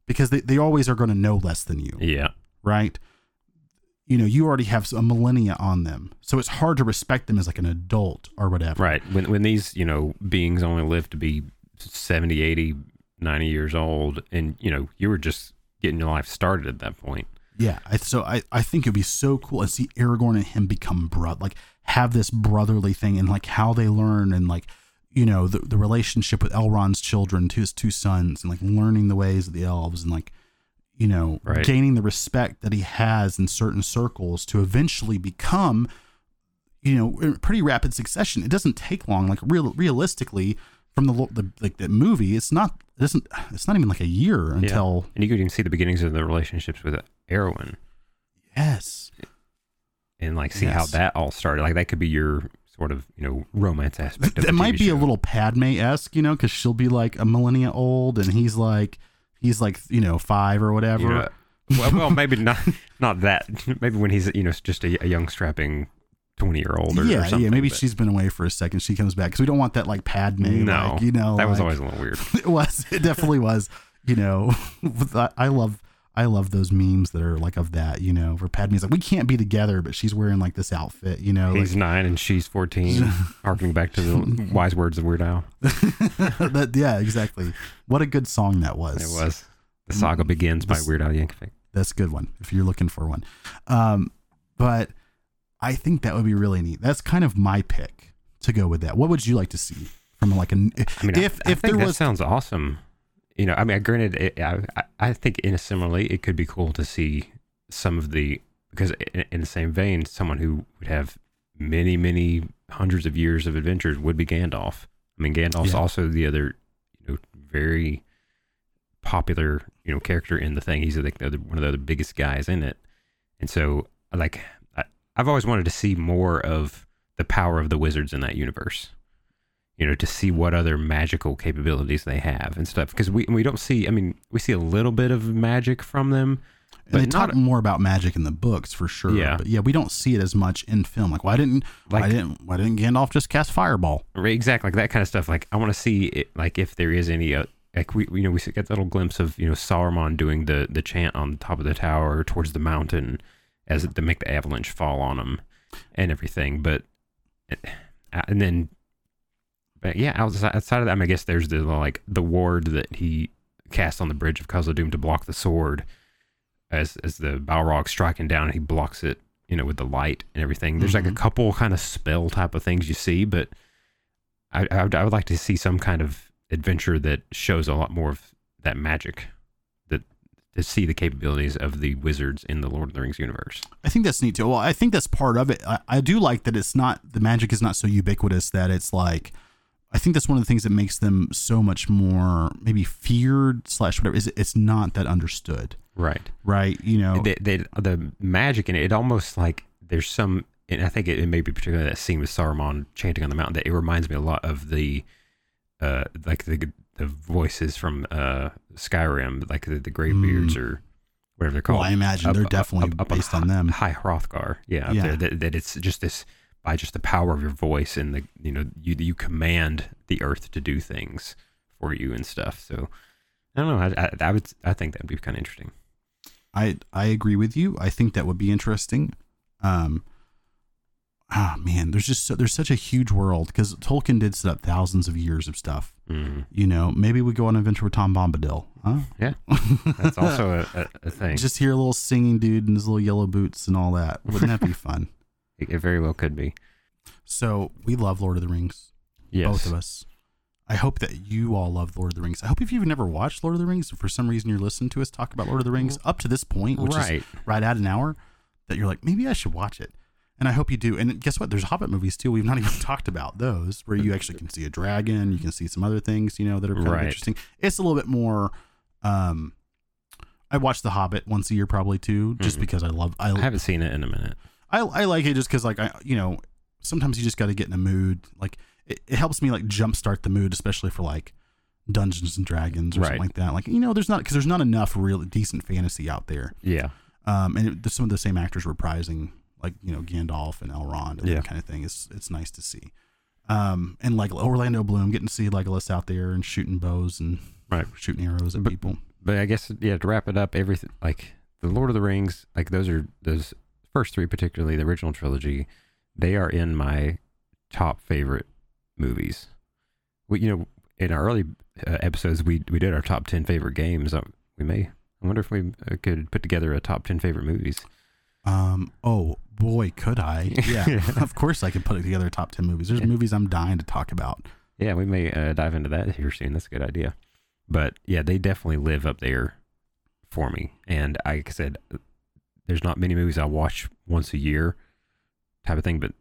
because they, they always are going to know less than you, Yeah. right? You know, you already have a millennia on them. So it's hard to respect them as like an adult or whatever. Right. When when these, you know, beings only live to be 70, 80, 90 years old and, you know, you were just getting your life started at that point. Yeah. I, so I, I think it'd be so cool to see Aragorn and him become brother, like have this brotherly thing and like how they learn and like, you know, the, the relationship with Elrond's children to his two sons and like learning the ways of the elves and like, you know, Right. gaining the respect that he has in certain circles to eventually become, you know, in pretty rapid succession. It doesn't take long. Like real, realistically, from the, the like the movie, it's not it doesn't it's not even like a year until And you could even see the beginnings of the relationships with Arwen yes, and like see how that all started. Like that could be your sort of, you know, romance aspect of that might be a little Padme esque, you know, because she'll be like a millennia old and he's like he's like you know five or whatever. You know, well, well, maybe not not that. Maybe when he's you know just a, a young strapping twenty year old or, or yeah, something. yeah. Maybe but she's been away for a second. She comes back because we don't want that like Padme. no, like, you know, that was like- always a little weird. it was. It definitely was. You know, I love. I love those memes that are like of that, you know, where Padme's like, we can't be together, but she's wearing like this outfit, you know. He's nine and she's fourteen, harking back to the wise words of Weird Al. that, yeah, exactly. What a good song that was. It was the saga begins by Weird Al Yankovic. That's a good one if you're looking for one. Um, but I think that would be really neat. That's kind of my pick to go with that. What would you like to see from like a I mean, if I, I if think there that was sounds awesome. You know, I mean, granted, it, I, I- I think in a similarly, it could be cool to see some of the because in, in the same vein, someone who would have many, many hundreds of years of adventures would be Gandalf. I mean, Gandalf's Yeah. also the other, you know, very popular, you know, character in the thing. He's like the other, one of the other biggest guys in it, and so like I, I've always wanted to see more of the power of the wizards in that universe you know, to see what other magical capabilities they have and stuff. Because we we don't see. I mean, we see a little bit of magic from them. and they but talk not- more about magic in the books for sure. Yeah. But yeah, we don't see it as much in film. Like why didn't why didn't why didn't Gandalf just cast fireball? Right, Exactly, like that kind of stuff. Like I want to see it. Like if there is any. Uh, like we, you know, we get that little glimpse of you know Saruman doing the the chant on the top of the tower towards the mountain, as to make the avalanche fall on him, and everything. But uh, and then, but yeah, outside, outside of that, I, mean, I guess there's the like the ward that he cast on the bridge of Khazad-dûm to block the sword, as as the Balrog striking down, he blocks it, you know, with the light and everything. There's like a Mhm. couple kind of spell type of things you see, but I, I, would, I would like to see some kind of adventure that shows a lot more of that magic, that to see the capabilities of the wizards in the Lord of the Rings universe. I think that's neat too. Well, I think that's part of it. I, I do like that it's not the magic is not so ubiquitous that it's like. I think that's one of the things that makes them so much more maybe feared slash whatever. Is it's not that understood, Right. right? You know, The, the, the magic in it, it almost like there's some, and I think it, it may be particularly that scene with Saruman chanting on the mountain that it reminds me a lot of the, uh, like the the voices from uh Skyrim, like the, the Greybeards or whatever they're called. well, I imagine up- they're definitely up- up based Hi- on them. High Hrothgar, yeah, Yeah. there. That, that it's just this by just the power of your voice and the you know you you command the earth to do things for you and stuff. So I don't know. I I, I would I think that would be kind of interesting. I I agree with you. I think that would be interesting. Um, ah man, there's just so, there's such a huge world because Tolkien did set up thousands of years of stuff. Mm. You know, maybe we go on an adventure with Tom Bombadil, huh? Yeah, that's also a, a, a thing. just hear a little singing dude in his little yellow boots and all that. Wouldn't that be fun? It, very well could be. So we love Lord of the Rings, Yes. both of us. I hope that you all love Lord of the Rings. I hope if you've never watched Lord of the Rings, for some reason you're listening to us talk about Lord of the Rings up to this point, which is Right. right at an hour, that you're like, maybe I should watch it. and I hope you do. And guess what? There's Hobbit movies too. We've not even talked about those, where you actually can see a dragon. You can see some other things, you know, that are kind Right. of interesting. It's a little bit more. Um, I watch The Hobbit once a year, probably too, just Mhm. because I love. I I haven't seen it in a minute. I, I like it just because like I you know sometimes you just got to get in a mood. Like it, it helps me like jumpstart the mood, especially for like Dungeons and Dragons or Right. something like that. Like you know, there's not because there's not enough real decent fantasy out there. Yeah. Um, and it, some of the same actors reprising like you know Gandalf and Elrond and Yeah. that kind of thing. It's it's nice to see. Um, and like Orlando Bloom getting to see Legolas out there and shooting bows and Right. shooting arrows at But- people. But I guess yeah, to wrap it up, everything like the Lord of the Rings, like those are those first three, particularly the original trilogy, they are in my top favorite movies. We, you know, in our early uh, episodes, we we did our top ten favorite games. Uh, we may. I wonder if we uh, could put together a top ten favorite movies. Um, oh boy, could I? Yeah, of course I could put together top ten movies. There's Yeah. movies I'm dying to talk about. Yeah, we may uh, dive into that here soon. That's a good idea. But yeah, they definitely live up there for me. And like I said, there's not many movies I watch once a year, type of thing, but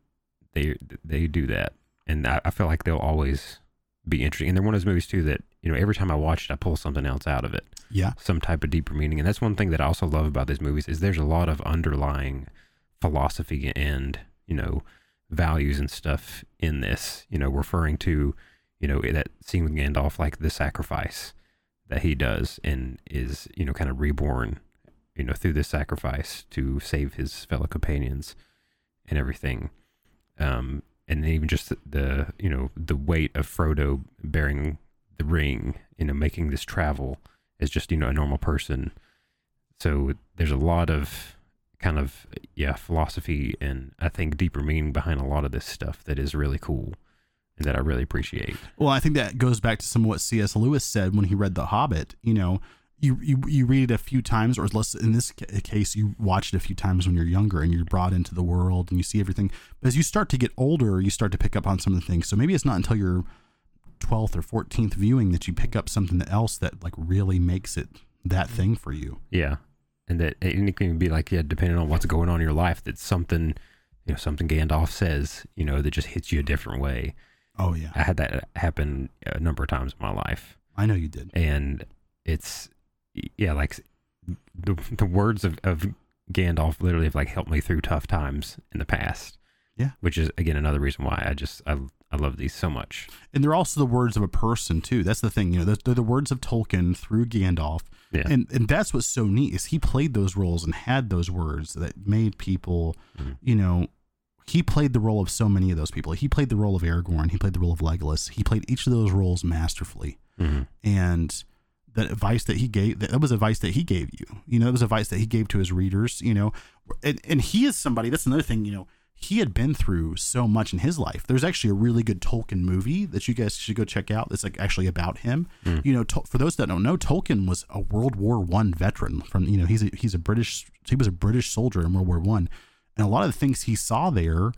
they they do that, and I, I feel like they'll always be interesting. And they're one of those movies too that you know every time I watch it, I pull something else out of it, Yeah, some type of deeper meaning. And that's one thing that I also love about these movies is there's a lot of underlying philosophy and you know values and stuff in this. You know, referring to you know that scene with Gandalf, like the sacrifice that he does, and is you know kind of reborn, you know, through this sacrifice to save his fellow companions and everything. Um, and even just the, the you know the weight of Frodo bearing the ring, you know, making this travel as just you know a normal person. So there's a lot of kind of yeah philosophy and I think deeper meaning behind a lot of this stuff that is really cool and that I really appreciate. Well, I think that goes back to some of what C.S. Lewis said when he read The Hobbit. You know, you you, you read it a few times, or less in this ca- case, you watch it a few times when you're younger and you're brought into the world and you see everything. But as you start to get older, you start to pick up on some of the things. So maybe it's not until your twelfth or fourteenth viewing that you pick up something else that like really makes it that thing for you. Yeah. And that and it can be like, yeah, depending on what's going on in your life, that something, you know, something Gandalf says, you know, that just hits you a different way. Oh yeah, I had that happen a number of times in my life. I know you did. And it's, yeah, like the, the words of, of Gandalf literally have like helped me through tough times in the past. Yeah. Which is, again, another reason why I just, I, I love these so much. And they're also the words of a person too. That's the thing, you know. They're, they're the words of Tolkien through Gandalf, Yeah. and and that's what's so neat is he played those roles and had those words that made people, Mhm. you know, he played the role of so many of those people. He played the role of Aragorn. He played the role of Legolas. He played each of those roles masterfully. Mhm. And the advice that he gave, that was advice that he gave you. You know, it was advice that he gave to his readers. You know, and and he is somebody. That's another thing. You know, he had been through so much in his life. There's actually a really good Tolkien movie that you guys should go check out. That's like actually about him. Mm. You know, Tol- for those that don't know, Tolkien was a World War One veteran. From you know, he's a, he's a British. He was a British soldier in World War One, and a lot of the things he saw there,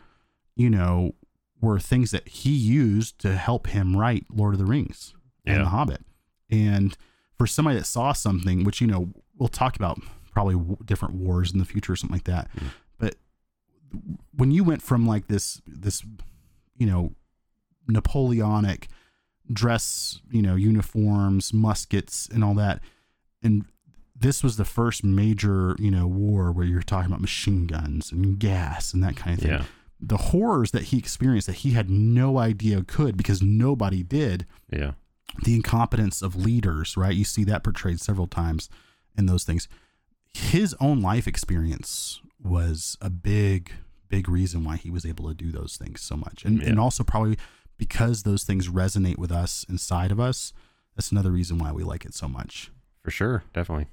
you know, were things that he used to help him write Lord of the Rings and The Hobbit. And for somebody that saw something, which you know, we'll talk about probably w- different wars in the future or something like that. Mm. But when you went from like this this you know Napoleonic dress, you know, uniforms, muskets, and all that, and this was the first major, you know, war where you're talking about machine guns and gas and that kind of thing. Yeah. The horrors that he experienced that he had no idea could because nobody did. Yeah. The incompetence of leaders, right? You see that portrayed several times in those things. His own life experience was a big, big reason why he was able to do those things so much. And, and also probably because those things resonate with us inside of us. That's another reason why we like it so much. For sure. Definitely.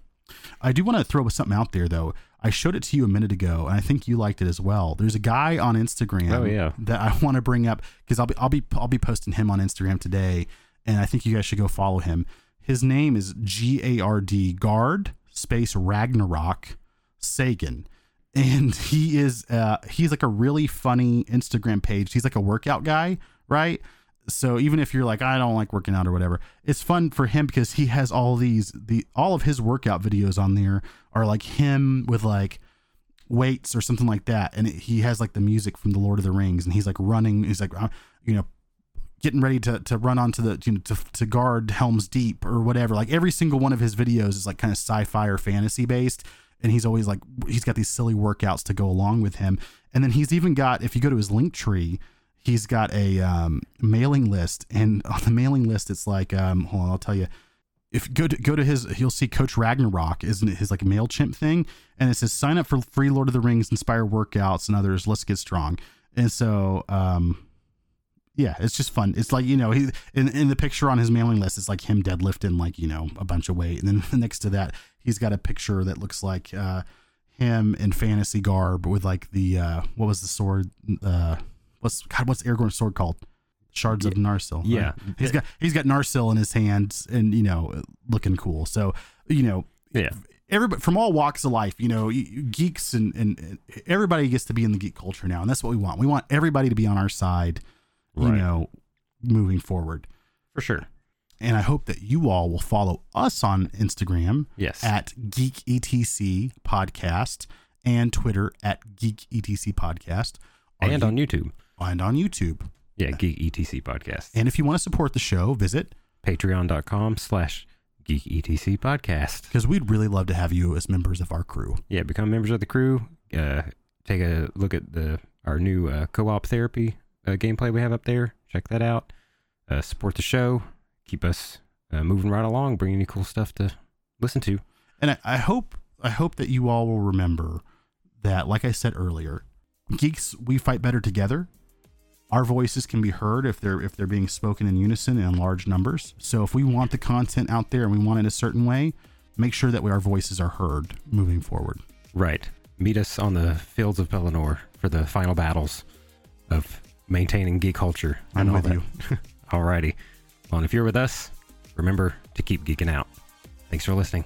I do want to throw something out there though. I showed it to you a minute ago, and I think you liked it as well. There's a guy on Instagram Oh, yeah. that I want to bring up because I'll be I'll be I'll be posting him on Instagram today, and I think you guys should go follow him. His name is G A R D Guard space Ragnarok Sagan, and he is uh he's like a really funny Instagram page. He's like a workout guy, right? So even if you're like I don't like working out or whatever, it's fun for him because he has all these the all of his workout videos on there are like him with like weights or something like that, and it, he has like the music from the Lord of the Rings, and he's like running. He's like, uh, you know, getting ready to to run onto the you know to, to guard Helm's Deep or whatever. Like every single one of his videos is like kind of sci-fi or fantasy based, and he's always like he's got these silly workouts to go along with him. And then he's even got if you go to his Linktree, he's got a um, mailing list, and on the mailing list it's like um, hold on, I'll tell you. If go to go to his, you'll see Coach Ragnarok, isn't it his like Mailchimp thing? And it says sign up for free Lord of the Rings inspired workouts and others. Let's get strong. And so, um, yeah, it's just fun. It's like you know, he in in the picture on his mailing list, it's like him deadlifting like you know a bunch of weight, and then next to that, he's got a picture that looks like uh, him in fantasy garb with like the uh, what was the sword? Uh, what's God? What's Aragorn's sword called? Shards of Narsil. right? Yeah. he's got he's got Narsil in his hands, and you know, looking cool. So you know, Yeah. everybody from all walks of life, you know, geeks and, and, and everybody gets to be in the geek culture now, and that's what we want. We want everybody to be on our side, you Right. know, moving forward. For sure. And I hope that you all will follow us on Instagram Yes. at Geek ETC Podcast and Twitter at Geek ETC Podcast, and you- on YouTube. and on YouTube. Yeah, Geek ETC podcast. And if you want to support the show, visit Patreon.com slash Geek ETC podcast. because we'd really love to have you as members of our crew. Yeah, become members of the crew. Uh, take a look at the our new uh, co-op therapy uh, gameplay we have up there. Check that out. Uh, support the show. Keep us uh, moving right along. Bringing you cool stuff to listen to. And I, I hope I hope that you all will remember that, like I said earlier, geeks we fight better together. Our voices can be heard if they're if they're being spoken in unison and in large numbers. So if we want the content out there and we want it a certain way, make sure that we, our voices are heard moving forward. Right. Meet us on the fields of Pelennor for the final battles of maintaining geek culture. I'm with that. you. Alrighty. Well, and if you're with us, remember to keep geeking out. Thanks for listening.